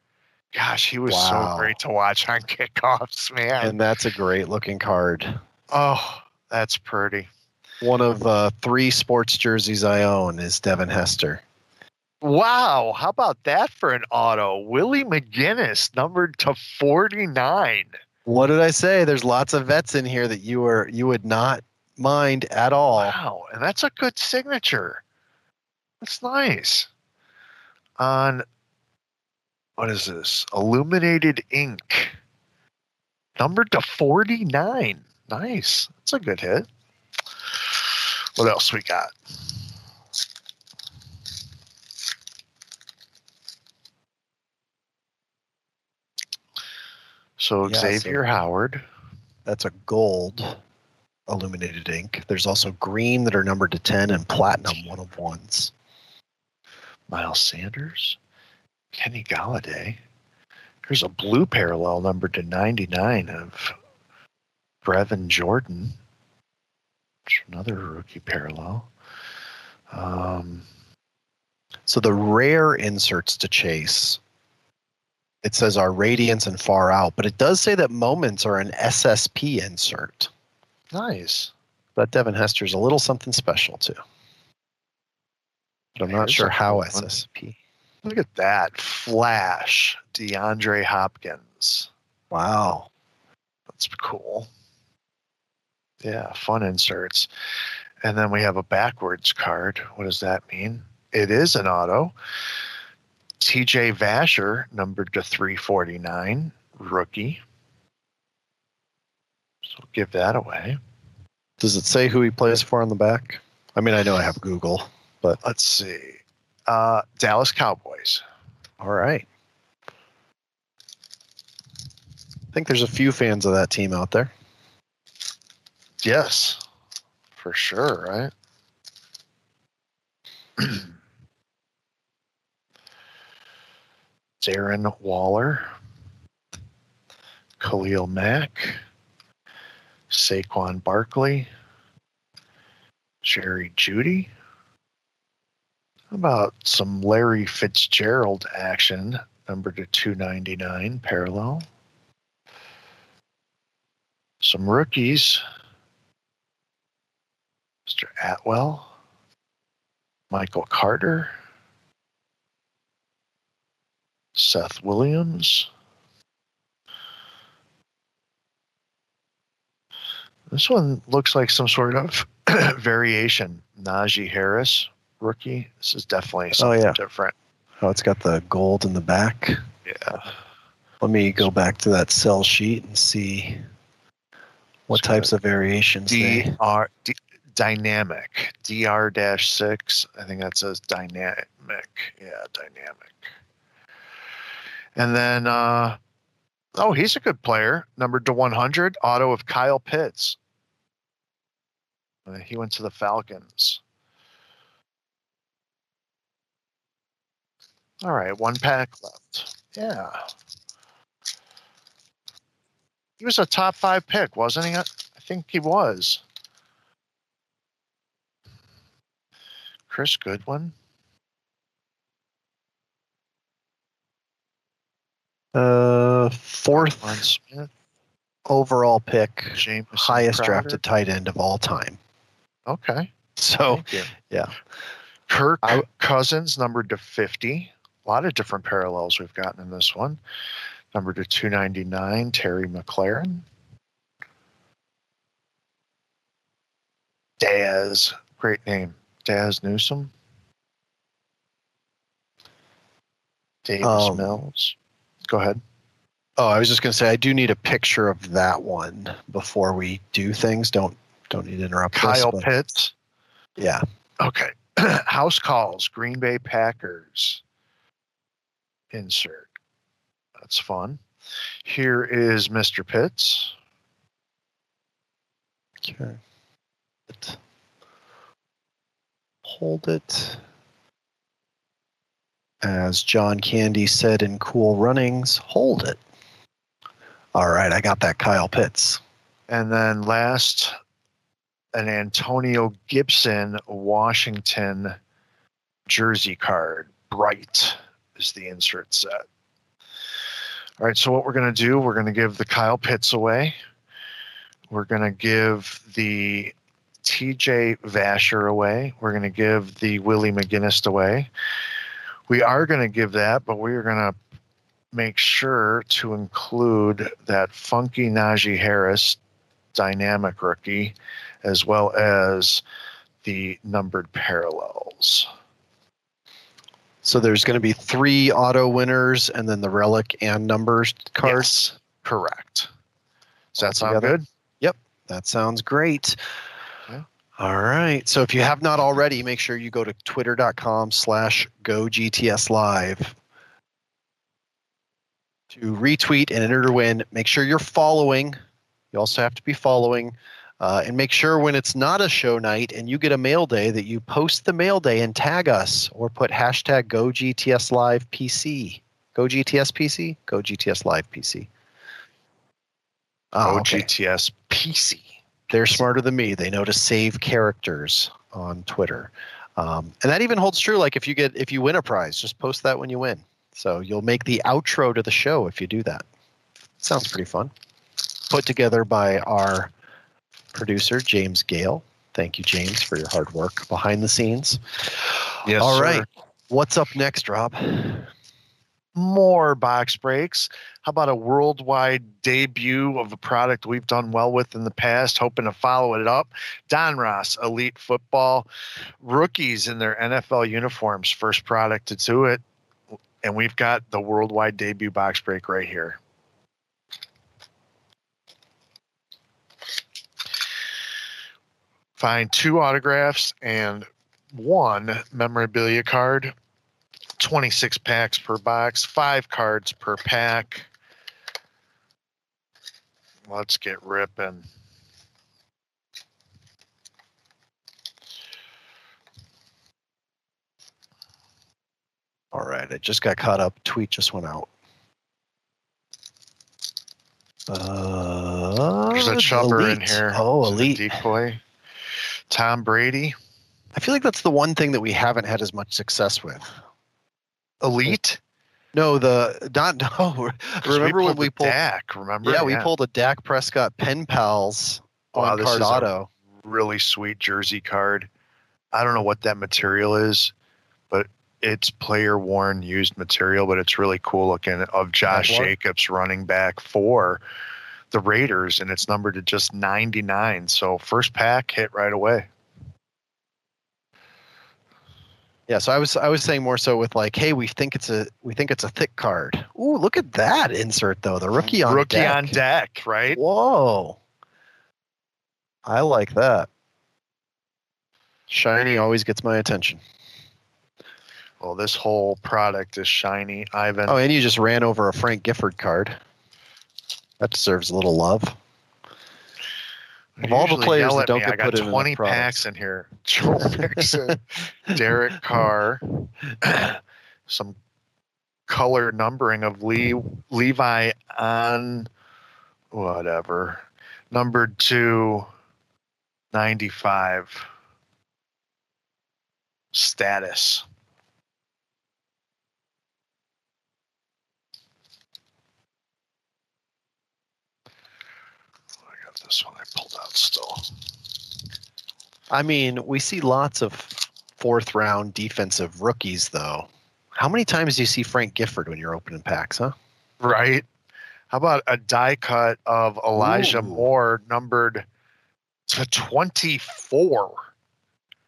Gosh, he was Wow. so great to watch on kickoffs, man. and that's a great looking card. Oh, that's pretty. One of uh, three sports jerseys I own is Devin Hester. Wow, how about that for an auto? Willie McGinest, numbered to 49. What did I say? There's lots of vets in here that you were you would not mind at all. Wow, and that's a good signature. That's nice. On what is this? Illuminated ink. Numbered to 49. Nice. That's a good hit. What else we got? So Yeah, so- Xavien Howard. That's a gold illuminated ink. There's also green that are numbered to 10 and platinum one of ones. Miles Sanders, Kenny Golladay. There's a blue parallel numbered to 99 of Brevin Jordan. Another rookie parallel. Um, So the rare inserts to chase, it says are radiance and far out, but it does say that moments are an SSP insert. nice. But Devin Hester's a little something special too. But I'm not sure how. SSP. Look at that. Flash. DeAndre Hopkins. Wow. That's cool. Yeah, fun inserts. And then we have a backwards card. What does that mean? It is an auto. TJ Vasher, numbered to 349, rookie. So give that away. Does it say who he plays for on the back? I mean, I know I have Google, but Let's see. Uh, Dallas Cowboys. all right. I think there's a few fans of that team out there. Yes, for sure, right? <clears throat> Darren Waller, Khalil Mack, Saquon Barkley, Jerry Jeudy. How about some Larry Fitzgerald action, number to 299, parallel? Some rookies. Mr. Atwell, Michael Carter, Seth Williams. This one looks like some sort of <coughs> variation. Najee Harris, rookie. This is definitely oh, something yeah. different. Oh, it's got the gold in the back. Yeah. Let me go back to that sell sheet and see what types of variations D, dynamic DR dash six. I think that says dynamic. Yeah, dynamic. And then uh oh, he's a good player. Numbered to one hundred, auto of Kyle Pitts. Uh, he went to the Falcons. All right, one pack left. Yeah. He was a top five pick, wasn't he? I think he was. Chris Godwin. Uh, fourth Smith. overall pick, James highest drafted tight end of all time. Okay. So yeah. Kirk I- Cousins, numbered to 50. A lot of different parallels we've gotten in this one. Number to 299, Terry McLaurin. Daz, great name. Daz Newsome. Davis Um, Mills. Go ahead. Oh, I was just gonna say I do need a picture of that one before we do things. Don't don't need to interrupt. this, Kyle but- Pitts. Yeah. Okay. <clears throat> House calls, Green Bay Packers. Insert. That's fun. Here is Mr. Pitts. Okay. Hold it. As John Candy said in Cool Runnings, hold it. All right, I got that Kyle Pitts. And then last, an Antonio Gibson Washington jersey card. Bright is the insert set. All right, so what we're going to do, we're going to give the Kyle Pitts away. We're going to give the TJ Vasher away. We're going to give the Willie McGinest away. We are going to give that, but we are going to make sure to include that funky Najee Harris dynamic rookie, as well as the numbered parallels. So there's going to be three auto winners and then the relic and numbers cards. Yes, correct. Does that sound good? Yep, That sounds great. All right. So if you have not already, make sure you go to twitter.com slash go GTS live to retweet and enter to win. Make sure you're following. You also have to be following. Uh, and make sure when it's not a show night and you get a mail day that you post the mail day and tag us or put hashtag go GTS LivePC. Go GTS PC? go GTS live PC. Go GTS PC? They're smarter than me. They know to save characters on Twitter. Um, and that even holds true. Like if you get if you win a prize, just post that when you win. So you'll make the outro to the show if you do that. Sounds pretty fun. Put together by our producer James Gale. Thank you, James, for your hard work behind the scenes. Yes, All sir. right. What's up next, Rob? More box breaks. How about a worldwide debut of a product we've done well with in the past, hoping to follow it up? Donruss, Elite Football, rookies in their NFL uniforms, first product to do it. And we've got the worldwide debut box break right here. Find two autographs and one memorabilia card 26 packs per box, five cards per pack. Let's get ripping. All right, it just got caught up. Tweet just went out. Uh, There's a chopper in here. Oh, elite. decoy. Tom Brady, I feel like that's the one thing that we haven't had as much success with. Elite. No, the not <laughs> no. Oh, 'Cause Remember when we pulled? Dak? Remember? Yeah, we pulled a Dak Prescott pen pals Wow, on this card auto. really sweet jersey card. I don't know what that material is, but it's player worn used material, but it's really cool looking of Josh? Jacobs running back for the Raiders, and it's numbered to just 99. So first pack hit right away. Yeah, so I was I was saying more so with like, hey, we think it's a we think it's a thick card. Ooh, look at that insert though. The rookie on Rookie deck. on deck, right? Whoa. I like that. Shiny always gets my attention. Well, this whole product is shiny. Ivan, Oh, and you just ran over a Frank Gifford card. That deserves a little love. Of all the players that at don't me. get I got put in enough 20 products. packs in here. <laughs> Joe Mixon, <laughs> Derek Carr, <clears throat> some color numbering of Lee Levi on whatever numbered to 95 status. I got this one I pulled out still. I mean, we see lots of fourth round defensive rookies though. How many times do you see Frank Gifford when you're opening packs, huh? Right. How about a die cut of Elijah Ooh. Moore numbered to 24?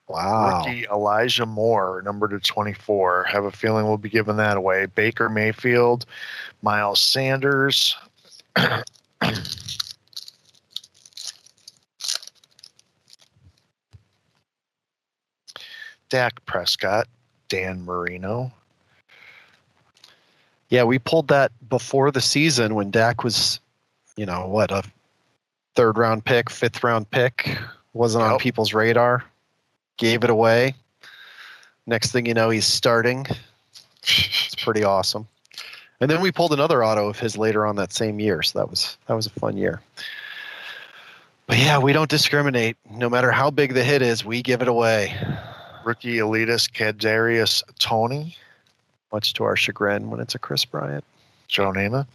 Wow. Rookie Elijah Moore numbered to 24. Have a feeling we'll be giving that away. Baker Mayfield, Miles Sanders. <clears throat> Dak Prescott, Dan Marino. Yeah, we pulled that before the season when Dak was, you know, what, a third round pick, fifth round pick, wasn't on people's radar. Gave it away. Next thing you know, he's starting. It's pretty awesome. And then we pulled another auto of his later on that same year, so that was that was a fun year. But yeah, we don't discriminate. No matter how big the hit is, we give it away. Rookie elitist Kadarius Toney, Much to our chagrin when it's a Chris Bryant. Joe Namath.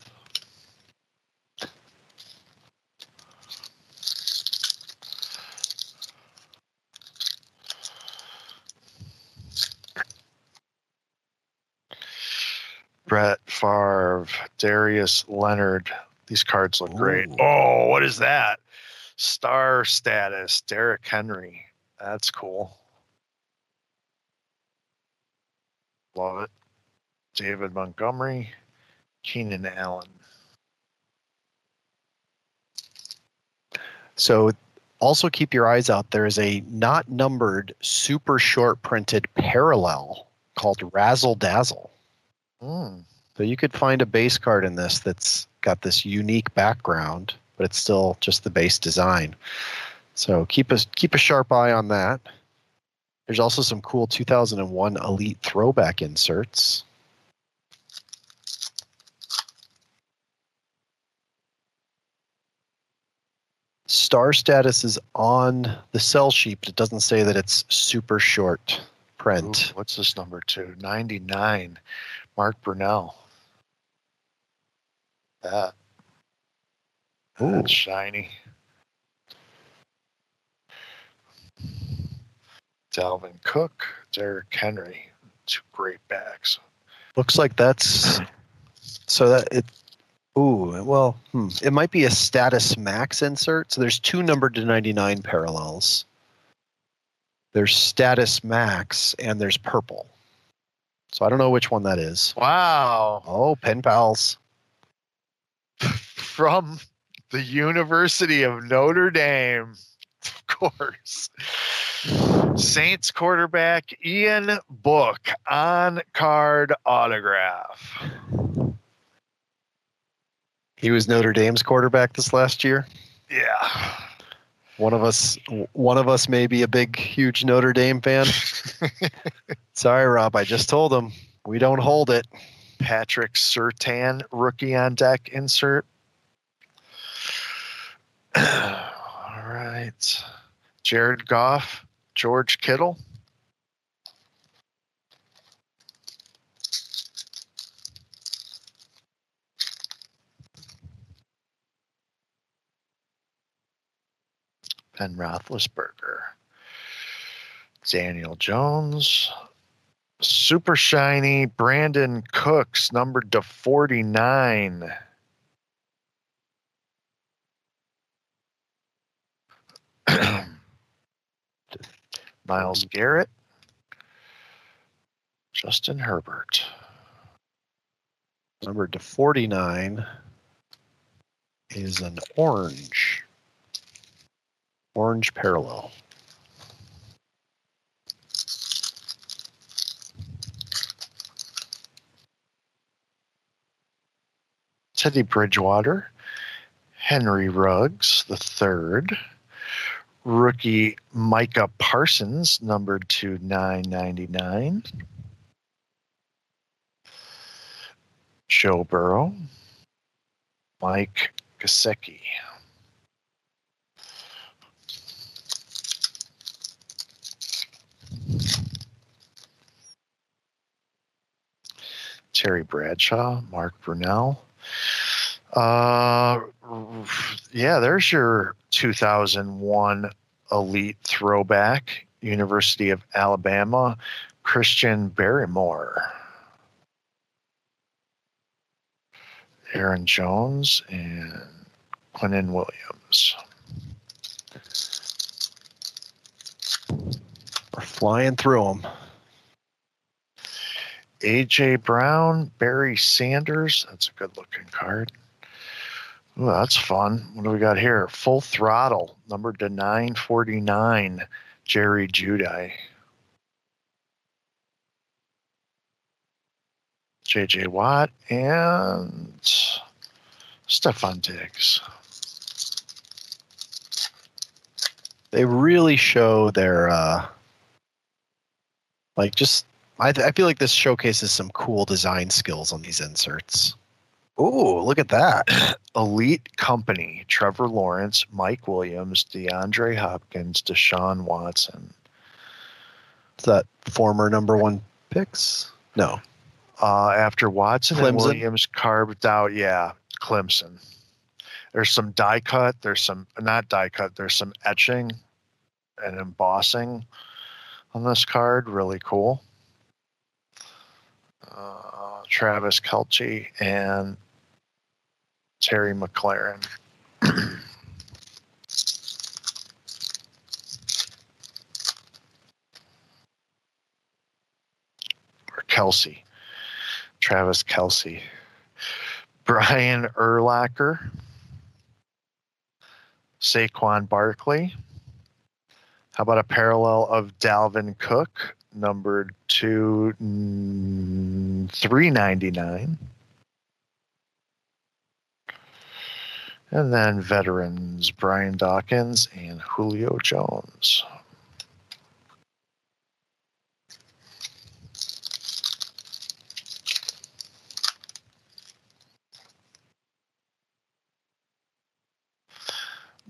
Brett Favre, Darius Leonard. These cards look great. Ooh. Oh, what is that? Star status, Derrick Henry. That's cool. Love it. David Montgomery, Keenan Allen. So also keep your eyes out. There is a not numbered, super short printed parallel called Razzle Dazzle. Hmm. So you could find a base card in this that's got this unique background, but it's still just the base design. So keep a keep a sharp eye on that. There's also some cool 2001 Elite throwback inserts. Star status is on the sell sheet, but it doesn't say that it's super short. Print. Ooh, what's this number two? 99. Mark Brunell. That. Ooh. That's shiny. Dalvin Cook, Derrick Henry, two great backs. Looks like that's so that it. Ooh, well, hmm, it might be a status max insert. So there's two numbered to 99 parallels. There's status max and there's purple. So I don't know which one that is. Wow. Oh, pen pals. <laughs> From the University of Notre Dame, Saints quarterback Ian Book on card autograph. He was Notre Dame's quarterback this last year. Yeah. One of us, one of us may be a big, huge Notre Dame fan. <laughs> Sorry, Rob. I just told him we don't hold it. Patrick Surtain rookie on deck insert. <clears throat> All right. Jared Goff, George Kittle. Ben Roethlisberger. Daniel Jones. Super shiny Brandin Cooks, numbered to 49. <clears throat> Myles Garrett. Justin Herbert. Numbered to 49 is an orange. Orange parallel. Teddy Bridgewater. Henry Ruggs, the third. Rookie Micah Parsons, numbered to 999. Joe Burrow. Mike Gesicki. Terry Bradshaw, Mark Brunell. Uh, yeah, there's your 2001 elite throwback, University of Alabama, Christian Barmore. Aaron Jones and Quinnen Williams. We're flying through them. AJ Brown, Barry Sanders. That's a good looking card. That's fun. What do we got here? Full throttle, number to 949, Jerry Jeudy. JJ Watt and Stefon Diggs. They really show their, uh, like, just. I, I feel like this showcases some cool design skills on these inserts. Ooh, look at that. Elite Company, Trevor Lawrence, Mike Williams, DeAndre Hopkins, Deshaun Watson. Is that former number one picks? No. Uh, after Watson and Clemson? Williams carved out, yeah, Clemson. There's some die cut. There's some not die cut. There's some etching and embossing on this card. Really cool. Uh, Travis Kelce and Terry McLaurin. <clears throat> or Kelsey. Travis Kelsey. Brian Urlacher. Saquon Barkley. How about a parallel of Dalvin Cook, numbered to mm, 399? And then veterans Brian Dawkins and Julio Jones.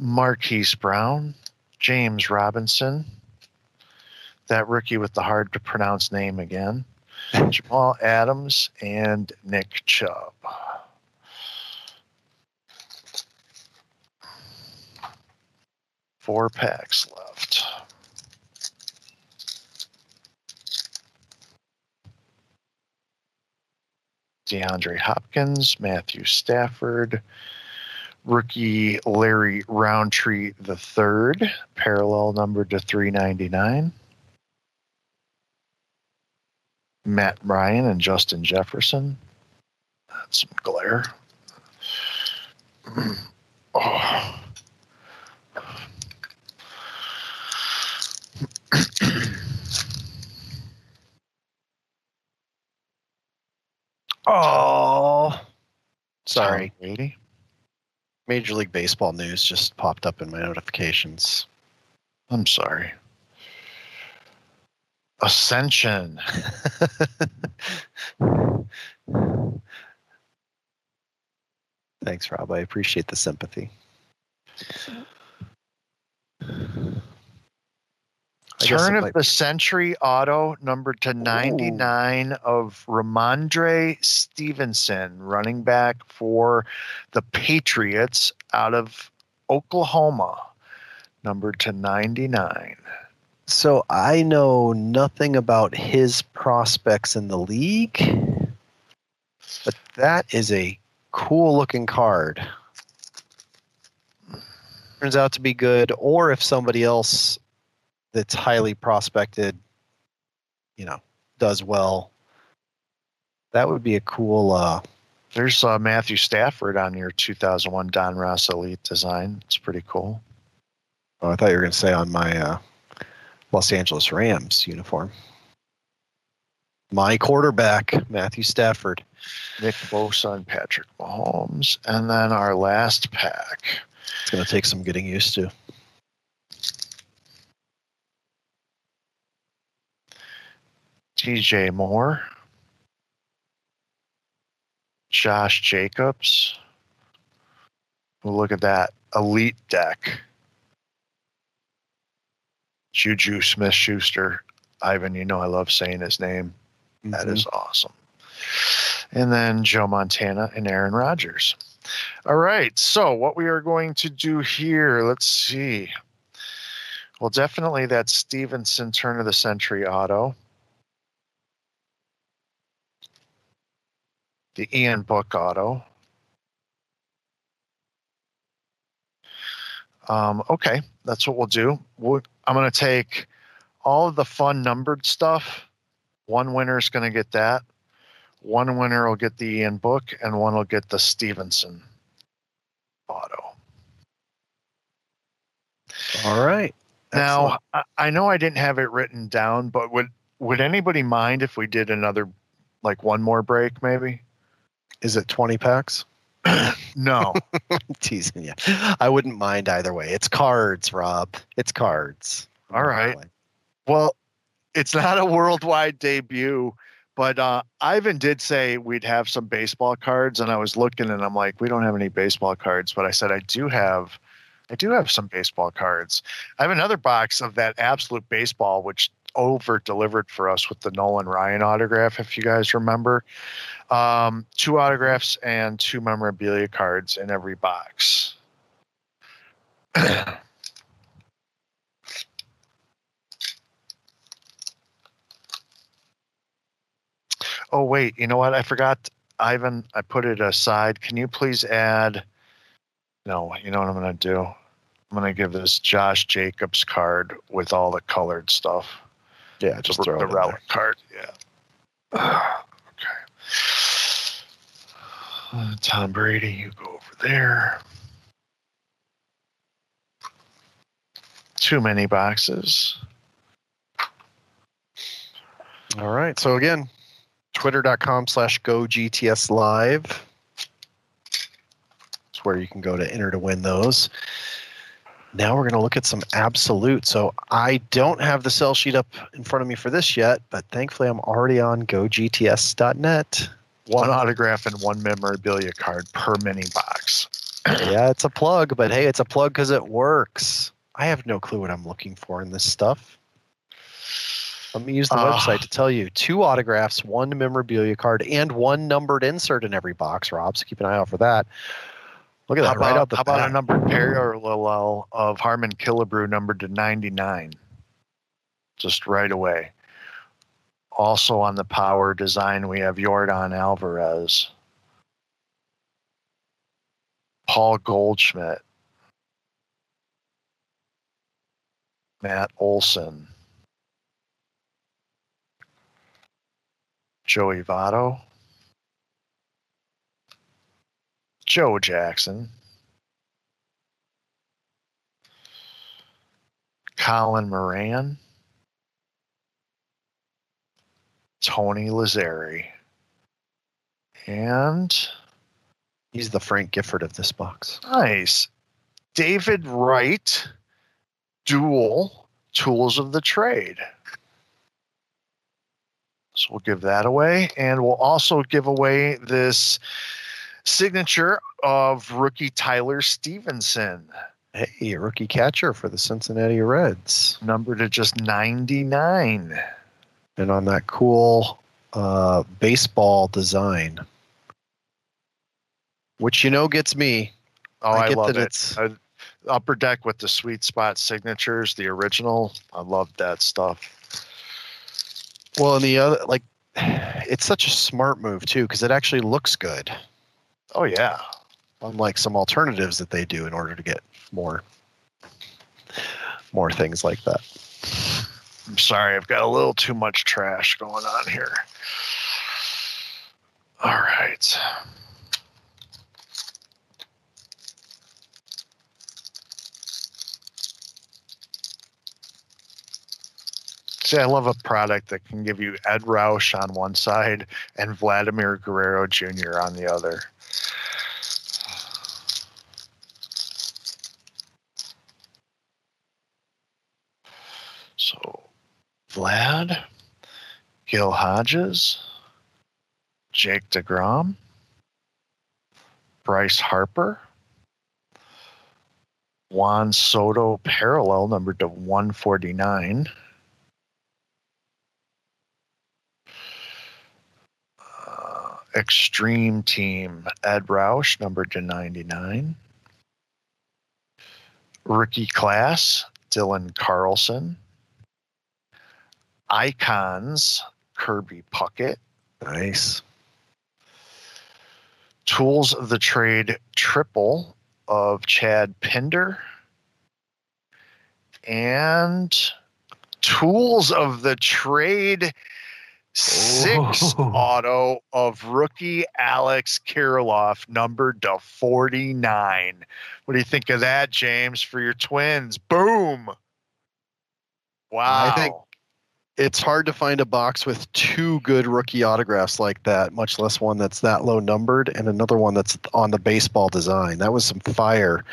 Marquise Brown, James Robinson, that rookie with the hard to pronounce name again. <laughs> Jamal Adams and Nick Chubb. Four packs left. DeAndre Hopkins, Matthew Stafford, rookie Larry Rountree the third, parallel number to 399. Matt Ryan and Justin Jefferson. That's some glare. <clears throat> oh. Oh, sorry. Oh, Tom Brady. Major League Baseball news just popped up in my notifications. I'm sorry. Ascension. <laughs> Thanks, Rob. I appreciate the sympathy. I Turn of the century auto numbered to 99 of Rhamondre Stevenson, running back for the Patriots out of Oklahoma, numbered to 99. So I know nothing about his prospects in the league, but that is a cool looking card. Turns out to be good, or if somebody else that's highly prospected, you know, does well, that would be a cool. Uh, There's uh, Matthew Stafford on your 2001 Donruss Elite design. It's pretty cool. oh, I thought you were going to say on my uh, Los Angeles Rams uniform. My quarterback, Matthew Stafford. Nick Bosa and Patrick Mahomes. And then our last pack. It's going to take some getting used to. TJ Moore, Josh Jacobs. Well, look at that elite deck. Juju Smith Schuster. Ivan, you know I love saying his name. That Mhm. is awesome. And then Joe Montana and Aaron Rodgers. All right. So, what we are going to do here, let's see. Well, definitely that Stevenson turn of the century auto. The Ian Book auto. Um, okay, that's what we'll do. We'll, I'm going to take all of the fun numbered stuff. One winner is going to get that. One winner will get the Ian Book, and one will get the Stevenson auto. All right. Now, I, I know I didn't have it written down, but would would anybody mind if we did another, like one more break, maybe? Is it 20 packs? <coughs> No. <laughs> Teasing you. I wouldn't mind either way. It's cards, Rob. It's cards. All right. Well, it's not a worldwide debut, but uh, Ivan did say we'd have some baseball cards, and I was looking, and I'm like, we don't have any baseball cards, but I said I do have, I do have some baseball cards. I have another box of that absolute baseball, which over delivered for us with the Nolan Ryan autograph, if you guys remember. Um, two autographs and two memorabilia cards in every box. <clears throat> Oh wait, you know what? I forgot, Ivan. I put it aside. Can you please add? No, you know what I'm going to do. I'm going to give this Josh Jacobs card with all the colored stuff. Yeah, just the, throw the relic there. card. Yeah. <sighs> <sighs> Uh, Tom Brady, you go over there. Too many boxes. All right. So again, twitter.com slash go GTS live. It's where you can go to enter to win those. Now we're going to look at some absolute. So I don't have the sell sheet up in front of me for this yet, but thankfully I'm already on gogts.net. One autograph and one memorabilia card per mini box. <clears throat> yeah, it's a plug, but hey, it's a plug because it works. I have no clue what I'm looking for in this stuff. Let me use the Ah. website to tell you two autographs, one memorabilia card, and one numbered insert in every box, Rob. So keep an eye out for that. Look at How that right about, out the how about a number parallel of Harmon Killebrew numbered to 99? Just right away. Also on the power design, we have Yordan Alvarez, Paul Goldschmidt, Matt Olson, Joey Votto, Joe Jackson, Colin Moran, Tony Lazzeri, and He's the Frank Gifford of this box. nice David Wright, dual tools of the trade. So we'll give that away, and we'll also give away this signature of rookie Tyler Stephenson, Hey, rookie catcher for the Cincinnati Reds. numbered at just 99. And on that cool uh, baseball design, which you know gets me. Oh, I, get love it. it's I, upper deck with the sweet spot signatures, the original. I love that stuff. well, and the other like, <sighs> it's such a smart move too because it actually looks good, Oh yeah. unlike some alternatives that they do in order to get more, more things like that. I'm sorry, I've got a little too much trash going on here. All right. See, I love a product that can give you Edd Roush on one side and Vladimir Guerrero Jr. on the other. So, Vlad, Gil Hodges, Jake DeGrom, Bryce Harper, Juan Soto parallel number to 149. Uh, Extreme Team Edd Roush number to 99. Rookie Class Dylan Carlson. Icons Kirby Puckett. Nice. Tools of the Trade triple of Chad Pinder. And Tools of the Trade six Oh. <laughs> auto of rookie Alex Kirilloff, numbered to 49. What do you think of that, James, for your twins? Boom. Wow. I think- It's hard to find a box with two good rookie autographs like that, much less one that's that low numbered and another one that's on the baseball design. That was some fire.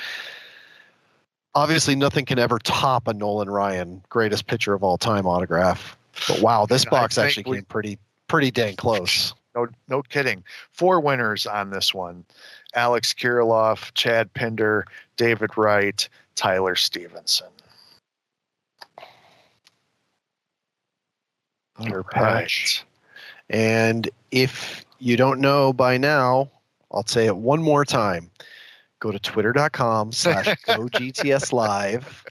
Obviously, nothing can ever top a Nolan Ryan greatest pitcher of all time autograph. But wow, this I box actually we- came pretty pretty dang close. No, no kidding. Four winners on this one: Alex Kirilloff, Chad Pinder, David Wright, Tyler Stephenson. Your All patch. And if you don't know by now, I'll say it one more time. Go to twitter.com slash <laughs> GoGTS live.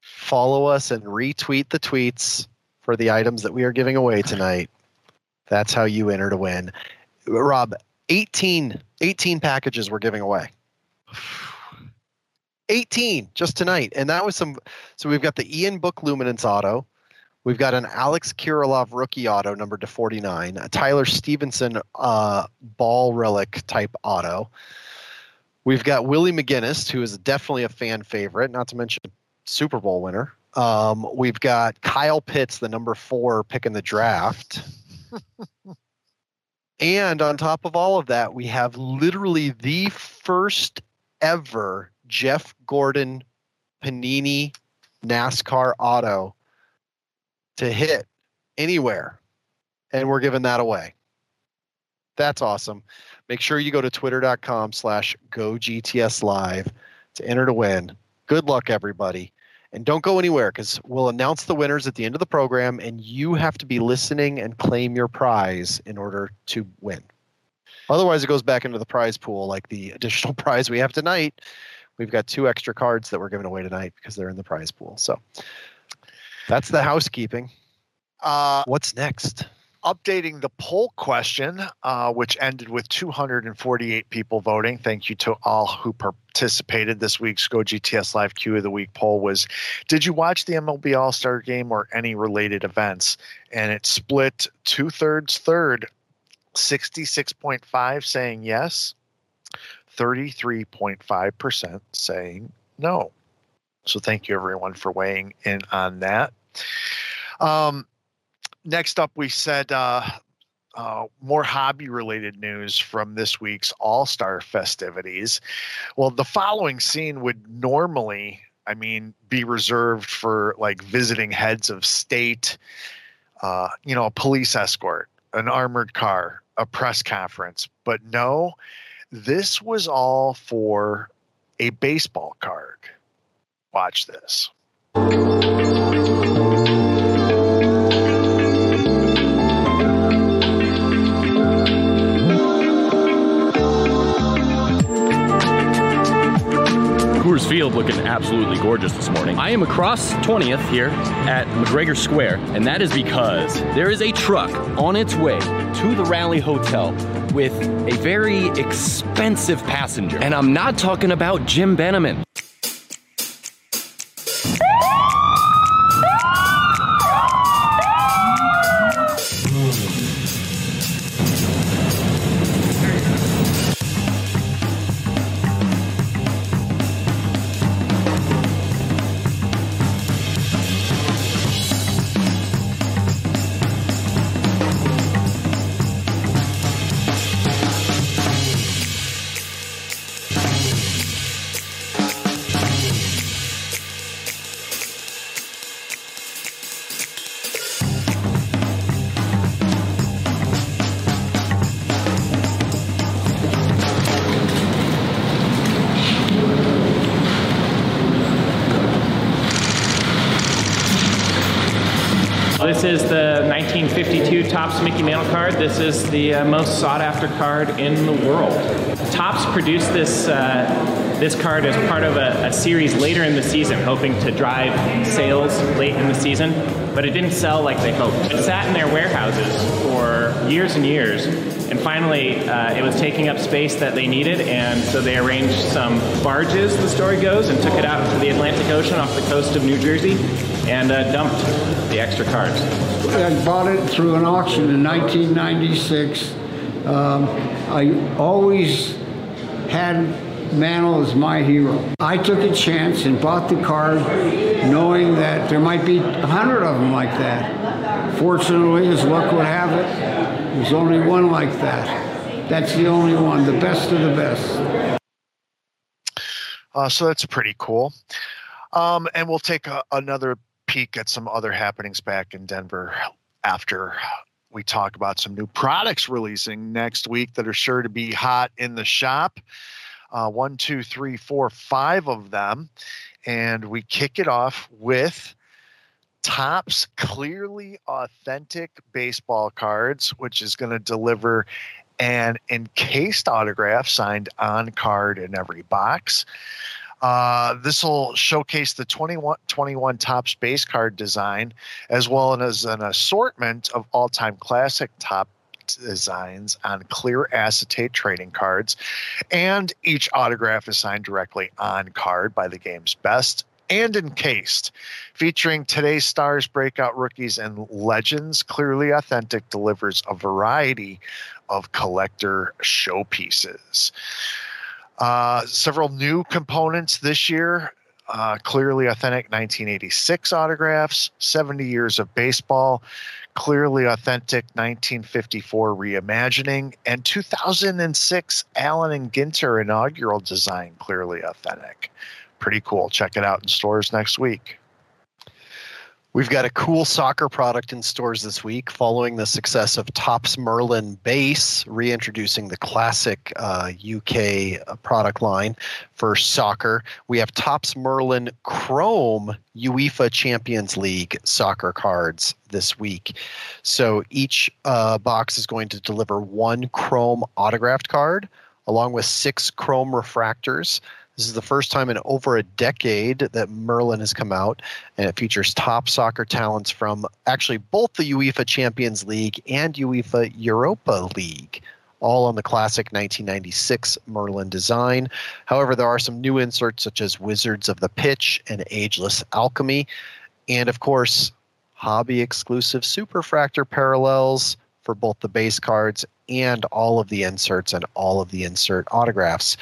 Follow us and retweet the tweets for the items that we are giving away tonight. That's how you enter to win. Rob, 18, 18 packages we're giving away. <sighs> 18 just tonight. And that was some. So we've got the Ian Book Luminance auto. We've got an Alex Kirilloff rookie auto numbered to 49, a Tyler Stephenson uh, ball relic type auto. We've got Willie McGinest, who is definitely a fan favorite, not to mention Super Bowl winner. Um, we've got Kyle Pitts, the number four pick in the draft. <laughs> and on top of all of that, we have literally the first ever Jeff Gordon Panini NASCAR auto to hit anywhere. And we're giving that away. That's awesome. Make sure you go to twitter.com slash go GTS live to enter to win. Good luck, everybody. And don't go anywhere because we'll announce the winners at the end of the program, and you have to be listening and claim your prize in order to win. Otherwise, it goes back into the prize pool, like the additional <laughs> prize we have tonight. We've got two extra cards that we're giving away tonight because they're in the prize pool. So that's the housekeeping. Uh, What's next? updating the poll question, uh, which ended with 248 people voting. Thank you to all who participated. This week's Go GTS Live Q of the Week poll was Did you watch the MLB All Star game or any related events? And it split two thirds, third, 66.5 saying yes, 33.5% saying no. So thank you everyone for weighing in on that. Um, next up, we said uh, uh, more hobby related news from this week's All Star festivities. Well, the following scene would normally, I mean, be reserved for like visiting heads of state, uh, you know, a police escort, an armored car, a press conference. But no, this was all for a baseball card. Watch this. Coors Field looking absolutely gorgeous this morning. I am across 20th here at McGregor Square, and that is because there is a truck on its way to the Rally Hotel with a very expensive passenger. And I'm not talking about Jim Beneman. Topps Mickey Mantle card. This is the uh, most sought after card in the world. Topps produced this uh, this card as part of a, a series later in the season, hoping to drive sales late in the season, but it didn't sell like they hoped. It sat in their warehouses for years and years, and finally uh, it was taking up space that they needed, and so they arranged some barges, the story goes, and took it out to the Atlantic Ocean off the coast of New Jersey and uh, dumped the extra cards. I bought it through an auction in 1996. Um, I always had Mantle as my hero. I took a chance and bought the card knowing that there might be a hundred of them like that. Fortunately, as luck would have it, there's only one like that. That's the only one, the best of the best. Uh, so that's pretty cool. Um, and we'll take a, another peek at some other happenings back in Denver after we talk about some new products releasing next week that are sure to be hot in the shop. Uh, one, two, three, four, five of them. And we kick it off with Topps Clearly Authentic Baseball Cards, which is going to deliver an encased autograph signed on card in every box. Uh, this will showcase the 21, 21 Topps base card design, as well as an assortment of all time classic Topps designs on clear acetate trading cards. And each autograph is signed directly on card by the game's best and encased. Featuring today's stars, breakout rookies, and legends, Clearly Authentic delivers a variety of collector showpieces. Uh, several new components this year. Uh, clearly authentic 1986 autographs, 70 years of baseball, clearly authentic 1954 reimagining, and 2006 Allen and Ginter inaugural design, clearly authentic. Pretty cool. Check it out in stores next week. We've got a cool soccer product in stores this week following the success of Topps Merlin Base, reintroducing the classic uh, UK uh, product line for soccer. We have Topps Merlin Chrome UEFA Champions League soccer cards this week. So each uh, box is going to deliver one Chrome autographed card along with six Chrome refractors. This is the first time in over a decade that Merlin has come out, and it features top soccer talents from actually both the UEFA Champions League and UEFA Europa League, all on the classic 1996 Merlin design. However, there are some new inserts such as Wizards of the Pitch and Ageless Alchemy, and of course, hobby exclusive Superfractor parallels for both the base cards and all of the inserts and all of the insert autographs.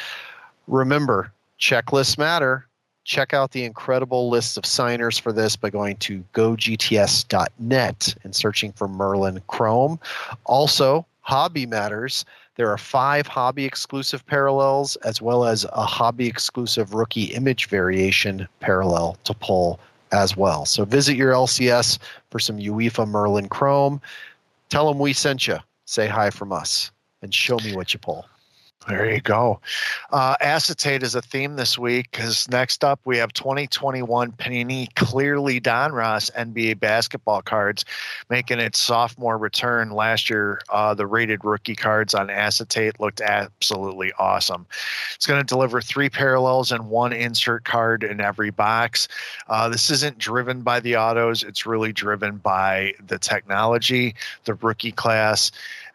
Remember, checklists matter. Check out the incredible list of signers for this by going to gogts.net and searching for Merlin Chrome. Also, Hobby Matters. There are five hobby exclusive parallels as well as a hobby exclusive rookie image variation parallel to pull as well. So visit your LCS for some UEFA Merlin Chrome. Tell them we sent you. Say hi from us and show me what you pull. There you go. Uh, acetate is a theme this week because next up we have 2021 Panini Clearly Donruss NBA basketball cards making its sophomore return. Last year, uh, the rated rookie cards on acetate looked absolutely awesome. It's going to deliver three parallels and one insert card in every box. Uh, this isn't driven by the autos, it's really driven by the technology, the rookie class,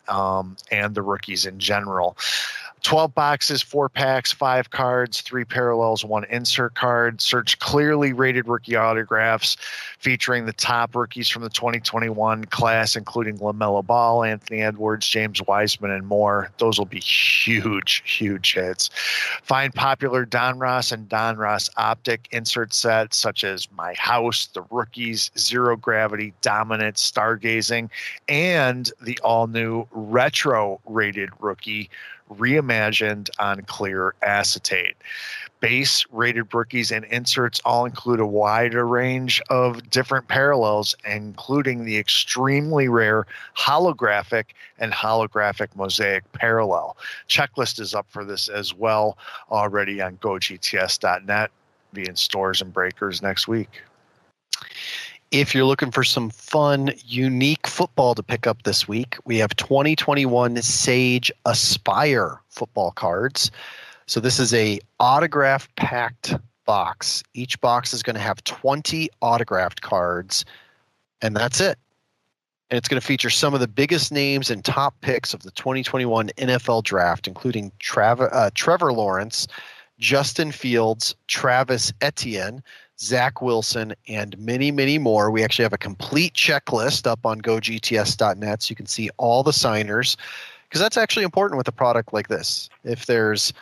um, and the rookies in general. 12 boxes, four packs, five cards, three parallels, one insert card. Search clearly rated rookie autographs featuring the top rookies from the 2021 class, including LaMelo Ball, Anthony Edwards, James Wiseman, and more. Those will be huge, huge hits. Find popular Donruss and Donruss optic insert sets such as My House, The Rookies, Zero Gravity, Dominant, Stargazing, and the all new retro rated rookie reimagined on clear acetate. Base rated rookies and inserts all include a wider range of different parallels, including the extremely rare holographic and holographic mosaic parallel. Checklist is up for this as well already on gogts.net, be in stores and breakers next week. If you're looking for some fun, unique football to pick up this week, we have 2021 Sage Aspire football cards. So this is a autograph packed box. Each box is going to have 20 autographed cards, and that's it. And it's going to feature some of the biggest names and top picks of the 2021 NFL draft, including Trav- uh, Trevor Lawrence, Justin Fields, Travis Etienne, Zach Wilson, and many, many more. We actually have a complete checklist up on gogts.net so you can see all the signers because that's actually important with a product like this. If there's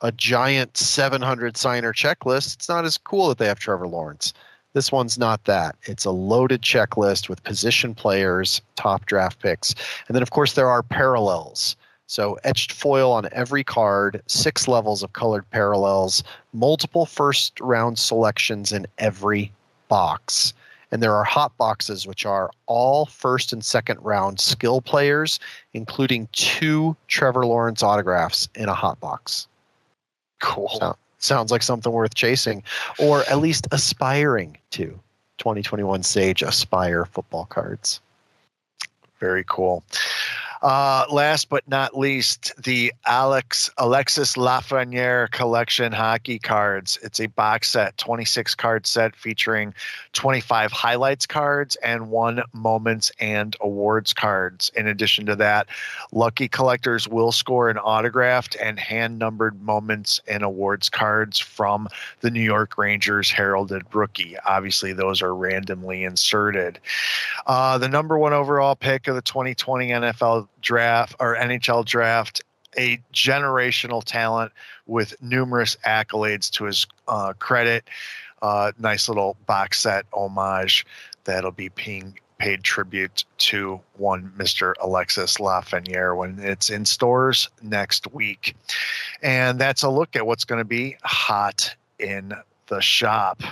a giant 700 signer checklist, it's not as cool that they have Trevor Lawrence. This one's not that. It's a loaded checklist with position players, top draft picks. And then, of course, there are parallels. So etched foil on every card, six levels of colored parallels, multiple first round selections in every box. And there are hot boxes, which are all first and second round skill players, including two Trevor Lawrence autographs in a hot box. Cool. So, sounds like something worth chasing, or at least aspiring to. 2021 Sage Aspire football cards. Very cool. Uh, last but not least, the Alex Alexis Lafreniere collection hockey cards. It's a box set, 26 card set featuring 25 highlights cards and one moments and awards cards. In addition to that, lucky collectors will score an autographed and hand numbered moments and awards cards from the New York Rangers heralded rookie. Obviously, those are randomly inserted. Uh, the number one overall pick of the 2020 NFL draft or NHL draft a generational talent with numerous accolades to his uh, credit. Uh, nice little box set homage that'll be paying paid tribute to one Mr. Alexis Lafreniere when it's in stores next week. And that's a look at what's going to be hot in the shop.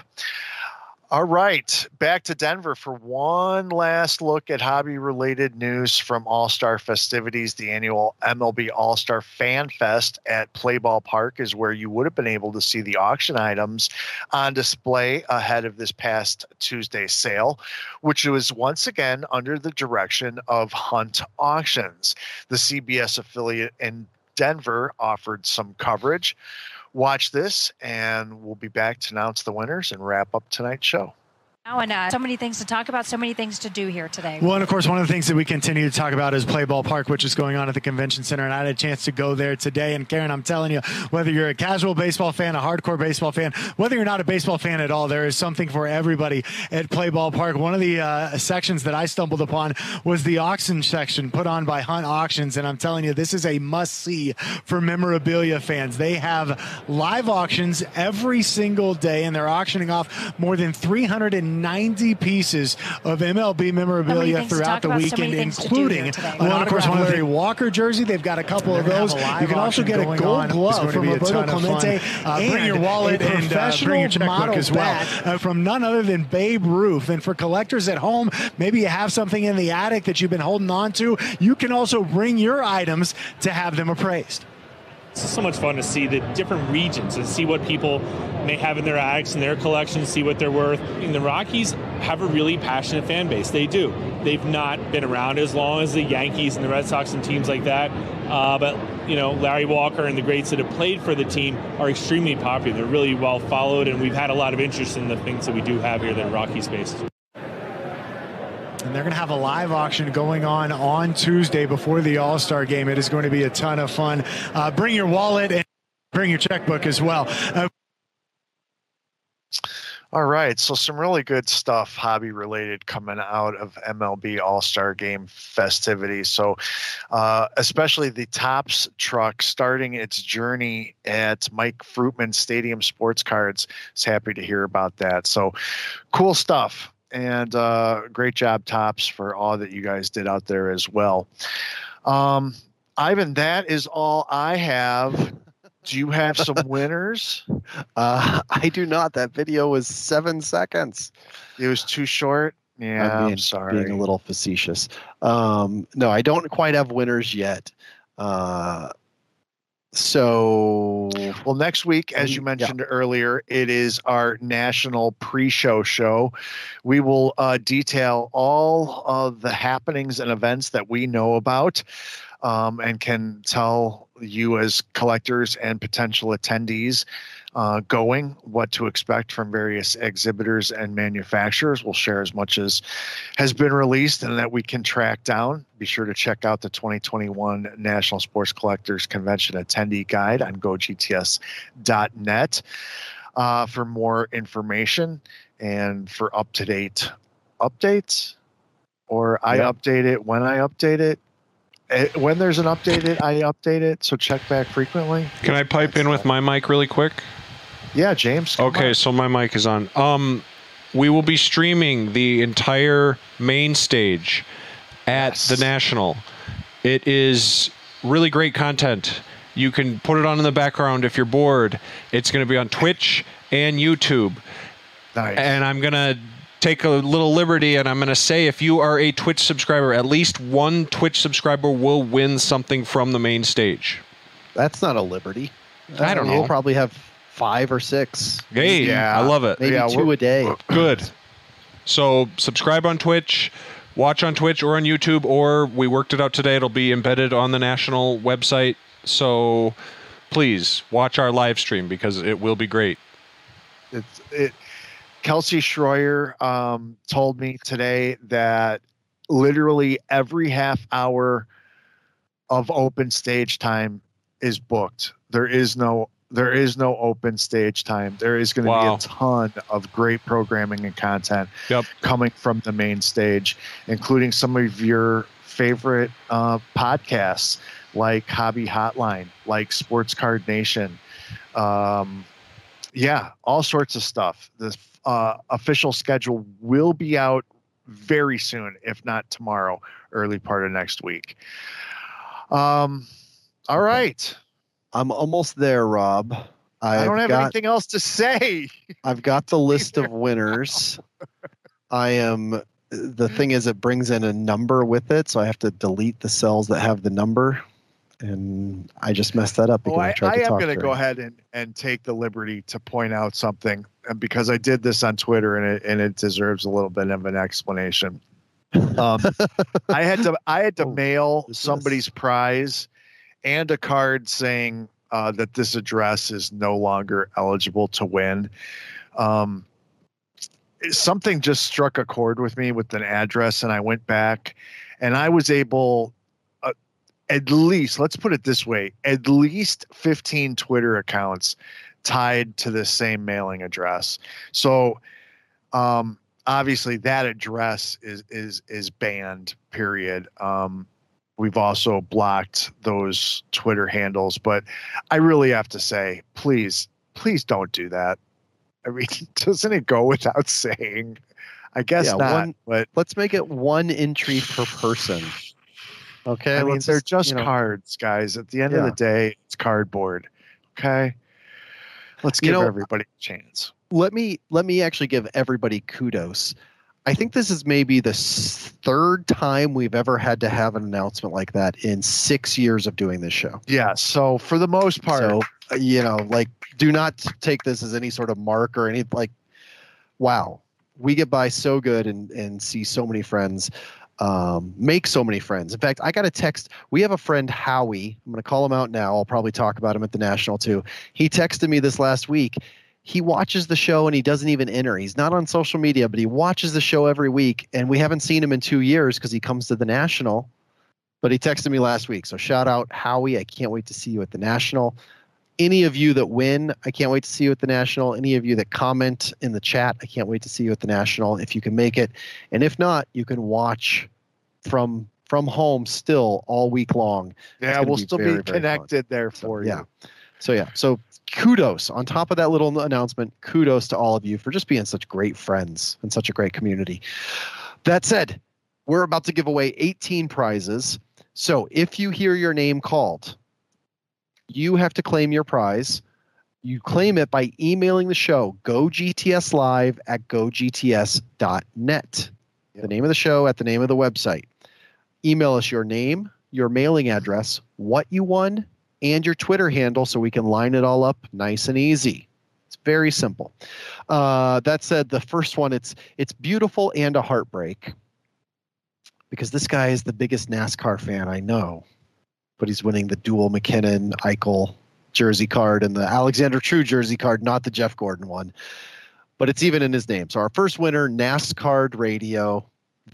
All right, back to Denver for one last look at hobby related news from All Star festivities. The annual MLB All Star Fan Fest at Playball Park is where you would have been able to see the auction items on display ahead of this past Tuesday sale, which was once again under the direction of Hunt Auctions. The CBS affiliate in Denver offered some coverage watch this, and we'll be back to announce the winners and wrap up tonight's show. And uh, so many things to talk about, so many things to do here today. Well, and of course, one of the things that we continue to talk about is Play Ball Park, which is going on at the convention center. And I had a chance to go there today. And Karen, I'm telling you, whether you're a casual baseball fan, a hardcore baseball fan, whether you're not a baseball fan at all, there is something for everybody at Play Ball Park. One of the uh, sections that I stumbled upon was the auction section put on by Hunt Auctions. And I'm telling you, this is a must see for memorabilia fans. They have live auctions every single day, and they're auctioning off more than 300 90 pieces of MLB memorabilia throughout the weekend, so including, well, of course, one of the Walker jersey. They've got a couple of those. You can also get a gold glove from Roberto Clemente. Uh, bring your wallet and uh, bring your checkbook as well uh, from none other than Babe Ruth. And for collectors at home, maybe you have something in the attic that you've been holding on to. You can also bring your items to have them appraised. It's so much fun to see the different regions and see what people may have in their acts and their collections, see what they're worth. The Rockies have a really passionate fan base. They do. They've not been around as long as the Yankees and the Red Sox and teams like that. Uh, but you know, Larry Walker and the greats that have played for the team are extremely popular. They're really well followed, and we've had a lot of interest in the things that we do have here in the Rocky space and they're going to have a live auction going on on Tuesday before the All Star game. It is going to be a ton of fun. Uh, bring your wallet and bring your checkbook as well. Uh, all right, so some really good stuff, hobby related, coming out of MLB All Star Game festivities. So, uh, especially the Topps truck starting its journey at Mike Fruitman Stadium Sports Cards. Is happy to hear about that. So, cool stuff and uh, great job, Topps, for all that you guys did out there as well. Um, Ivan, that is all I have. Do you have some <laughs> winners? Uh, I do not. That video was seven seconds. It was too short. Yeah, I'm, being, I'm sorry. Being a little facetious. Um, no, I don't quite have winners yet. Uh, so, well, next week, as you mentioned yeah. earlier, it is our national pre show show. We will uh, detail all of the happenings and events that we know about um, and can tell you as collectors and potential attendees uh, going, what to expect from various exhibitors and manufacturers. We'll share as much as has been released and that we can track down. Be sure to check out the 2021 National Sports Collectors Convention attendee guide on gogts.net uh, for more information and for up to date updates. Or I yep. update it when I update it eh, when there's an updated, I update it. So check back frequently. Can I pipe That's in with my mic really quick? Yeah, James. Okay, on. so my mic is on. Um, we will be streaming the entire main stage at yes. the National. It is really great content. You can put it on in the background if you're bored. It's going to be on Twitch and YouTube. Nice. And I'm going to take a little liberty and I'm going to say if you are a Twitch subscriber, at least one Twitch subscriber will win something from the main stage. That's not a liberty. I don't know. We'll probably have five or six. Hey, yeah, I love it. Maybe yeah, two a day. <clears throat> Good. So subscribe on Twitch, watch on Twitch or on YouTube, or we worked it out today. It'll be embedded on the national website. So please watch our live stream because it will be great. It's it. Kelsey Schroyer um, told me today that literally every half hour of open stage time is booked. There is no there is no open stage time. There is going to wow. be a ton of great programming and content yep. coming from the main stage, including some of your favorite uh, podcasts like Hobby Hotline, like Sports Card Nation. Um, yeah, all sorts of stuff. The uh, official schedule will be out very soon, if not tomorrow, early part of next week. Um, all right. I'm almost there, Rob. I've I do not have got, anything else to say. I've got the <laughs> list of winners. <laughs> I am. The thing is, it brings in a number with it, so I have to delete the cells that have the number, and I just messed that up because Oh, I I, tried I to am talk. going to go ahead and, and take the liberty to point out something and because I did this on Twitter and it, and it deserves a little bit of an explanation. Um, <laughs> I had to I had to Oh, mail somebody's prize and a card saying uh, that this address is no longer eligible to win. Um, something just struck a chord with me with an address, and I went back, and I was able uh, at least let's put it this way at least 15 twitter accounts tied to the same mailing address so um obviously that address is is is banned period um we've also blocked those twitter handles but i really have to say please please don't do that i mean <laughs> doesn't it go without saying i guess Yeah, not one- but Let's make it one entry per person. Okay, I mean, they're just you know, cards, guys. At the end of the day, it's cardboard. Okay. Let's You give know, everybody a chance. let me let me actually give everybody kudos. I think this is maybe the third time we've ever had to have an announcement like that in six years of doing this show. Yeah. So for the most part, So uh, you know, like, do not take this as any sort of mark or any like. Wow, we get by so good and and see so many friends, um, make so many friends. In fact, I got a text. We have a friend Howie. I'm going to call him out now. I'll probably talk about him at the national too. He texted me this last week. He watches the show and he doesn't even enter. He's not on social media, but he watches the show every week. And we haven't seen him in two years because he comes to the national. But he texted me last week. So shout out Howie. I can't wait to see you at the national. Any of you that win, I can't wait to see you at the national. Any of you that comment in the chat, I can't wait to see you at the national if you can make it. And if not, you can watch from from home still all week long. Yeah, we'll be still very, be connected there So, for yeah. So yeah. So kudos on top of that little announcement. Kudos to all of you for just being such great friends and such a great community. That said, we're about to give away 18 prizes. So if you hear your name called, you have to claim your prize. You claim it by emailing the show, gogtslive at gogts.net. The name of the show at the name of the website. Email us your name, your mailing address, what you won, and your Twitter handle so we can line it all up nice and easy. It's very simple. Uh, that said, the first one it's it's beautiful and a heartbreak because this guy is the biggest NASCAR fan I know, but he's winning the dual MacKinnon Eichel jersey card and the Alexander True jersey card, not the Jeff Gordon one. But it's even in his name. So our first winner, NASCAR Radio.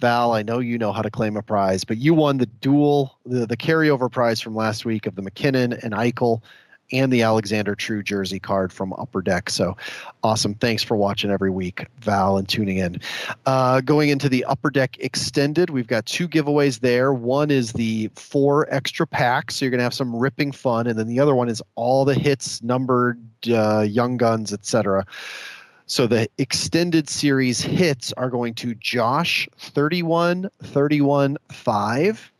Val, I know you know how to claim a prize, but you won the dual, the, the carryover prize from last week of the MacKinnon and Eichel and the Alexander True jersey card from Upper Deck. So awesome. Thanks for watching every week, Val, and tuning in. Uh, going into the Upper Deck Extended, we've got two giveaways there. One is the four extra packs, so you're going to have some ripping fun. And then the other one is all the hits, numbered, uh, young guns, etc. So the extended series hits are going to Josh 31 31 5.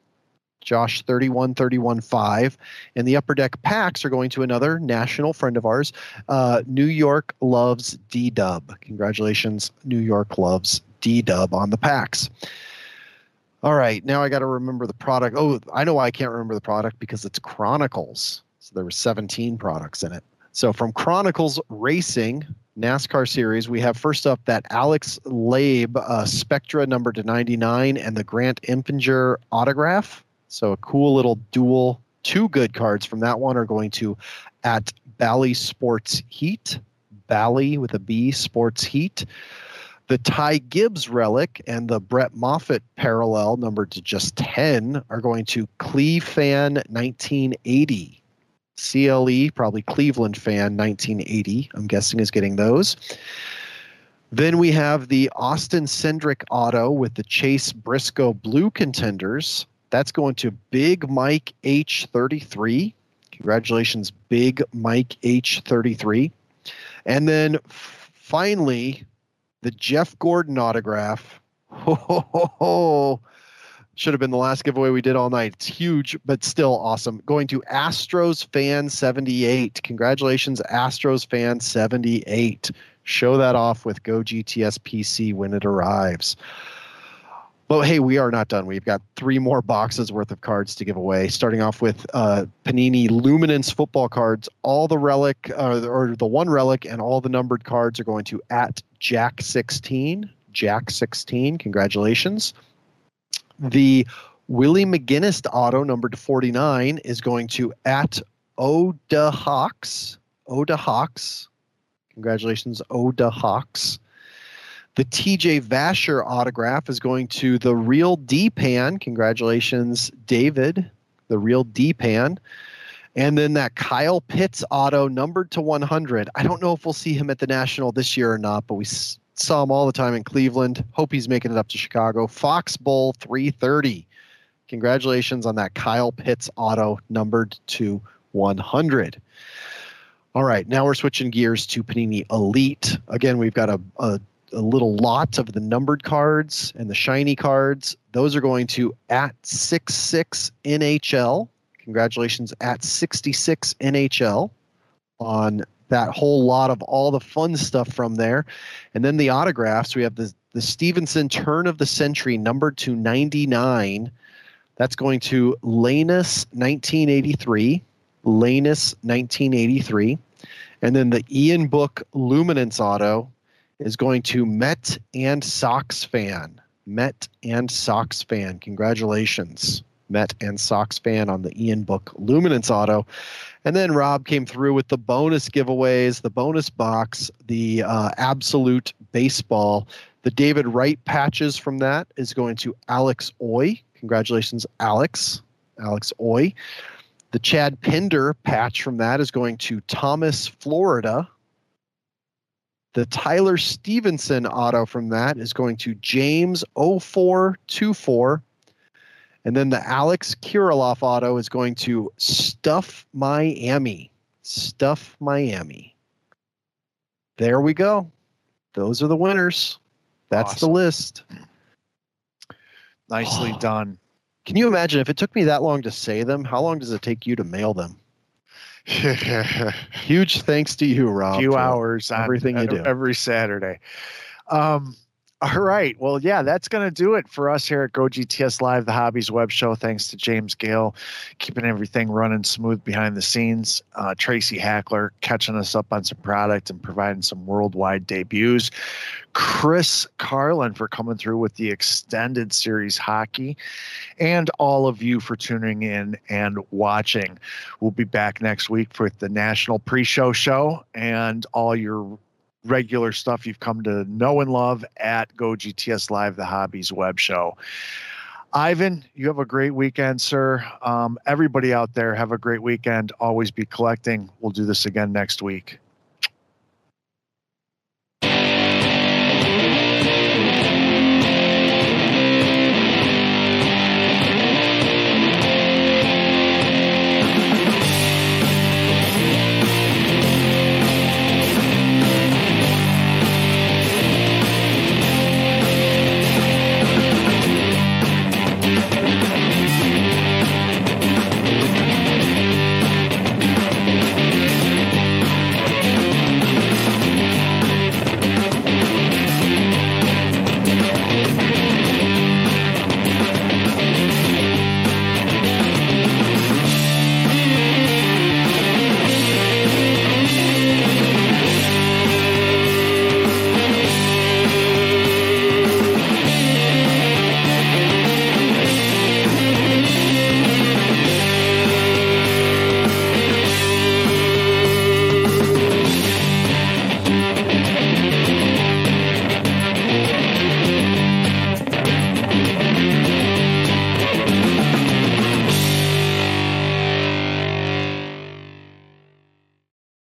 Josh 31 31 5. And the upper deck packs are going to another national friend of ours, uh, New York Loves D Dub. Congratulations, New York Loves D Dub on the packs. All right, now I got to remember the product. Oh, I know why I can't remember the product because it's Chronicles. So there were 17 products in it. So from Chronicles Racing NASCAR series, we have first up that Alex Labbe uh, Spectra number to 99 and the Grant Enfinger autograph. So a cool little dual. Two good cards from that one are going to at Bally Sports Heat. Bally with a B Sports Heat. The Ty Gibbs relic and the Brett Moffitt parallel numbered to just 10 are going to Cleve Fan 1980. CLE, probably Cleveland fan 1980, I'm guessing is getting those. Then we have the Austin Cindric auto with the Chase Briscoe blue contenders. That's going to Big Mike H33. Congratulations, Big Mike H33. And then finally, the Jeff Gordon autograph. <laughs> Ho, ho, ho, ho. Should have been the last giveaway we did all night. It's huge, but still awesome. Going to Astros fan 78. Congratulations, Astros fan 78. Show that off with Go GTS PC when it arrives. But hey, we are not done. We've got three more boxes worth of cards to give away. Starting off with uh, Panini Luminance football cards. All the relic, uh, or the one relic, and all the numbered cards are going to at Jack 16. Jack 16. Congratulations. The Willie McGinest auto, numbered 49, is going to at Oda Hawks. Oda Hawks. Congratulations, Oda Hawks. The TJ Vasher autograph is going to the real D Pan. Congratulations, David, the real D Pan. And then that Kyle Pitts auto numbered to 100. I don't know if we'll see him at the National this year or not, but we saw him all the time in Cleveland. Hope he's making it up to Chicago. Fox Bowl 330. Congratulations on that Kyle Pitts auto numbered to 100. All right, now we're switching gears to Panini Elite. Again, we've got a, a a little lot of the numbered cards and the shiny cards. Those are going to at 66 NHL. Congratulations at 66 NHL on that whole lot of all the fun stuff from there. And then the autographs, we have the the Stevenson turn of the century numbered to 99. That's going to Lanus 1983. Lanus 1983. And then the Ian Book Luminance auto is going to Met and Sox fan. Met and Sox fan. Congratulations, Met and Sox fan on the Ian Book Luminance Auto. And then Rob came through with the bonus giveaways, the bonus box, the uh, absolute baseball. The David Wright patches from that is going to Alex Oy. Congratulations, Alex. Alex Oy. The Chad Pinder patch from that is going to Thomas, Florida. The Tyler Stephenson auto from that is going to James 0424. And then the Alex Kirilloff auto is going to Stuff Miami. Stuff Miami. There we go. Those are the winners. That's awesome. the list. Nicely <sighs> done. Can you imagine if it took me that long to say them? How long does it take you to mail them? <laughs> Huge thanks to you, Rob. Few hours everything on, you do every Saturday. Um, all right. Well, yeah, that's going to do it for us here at Go GTS Live, the Hobbies Web Show. Thanks to James Gale, keeping everything running smooth behind the scenes. Uh, Tracy Hackler catching us up on some product and providing some worldwide debuts. Chris Carlin for coming through with the extended series hockey, and all of you for tuning in and watching. We'll be back next week for the National Pre Show show and all your regular stuff you've come to know and love at Go GTS Live, the Hobbies web show. Ivan, you have a great weekend, sir. Um, everybody out there, have a great weekend. Always be collecting. We'll do this again next week.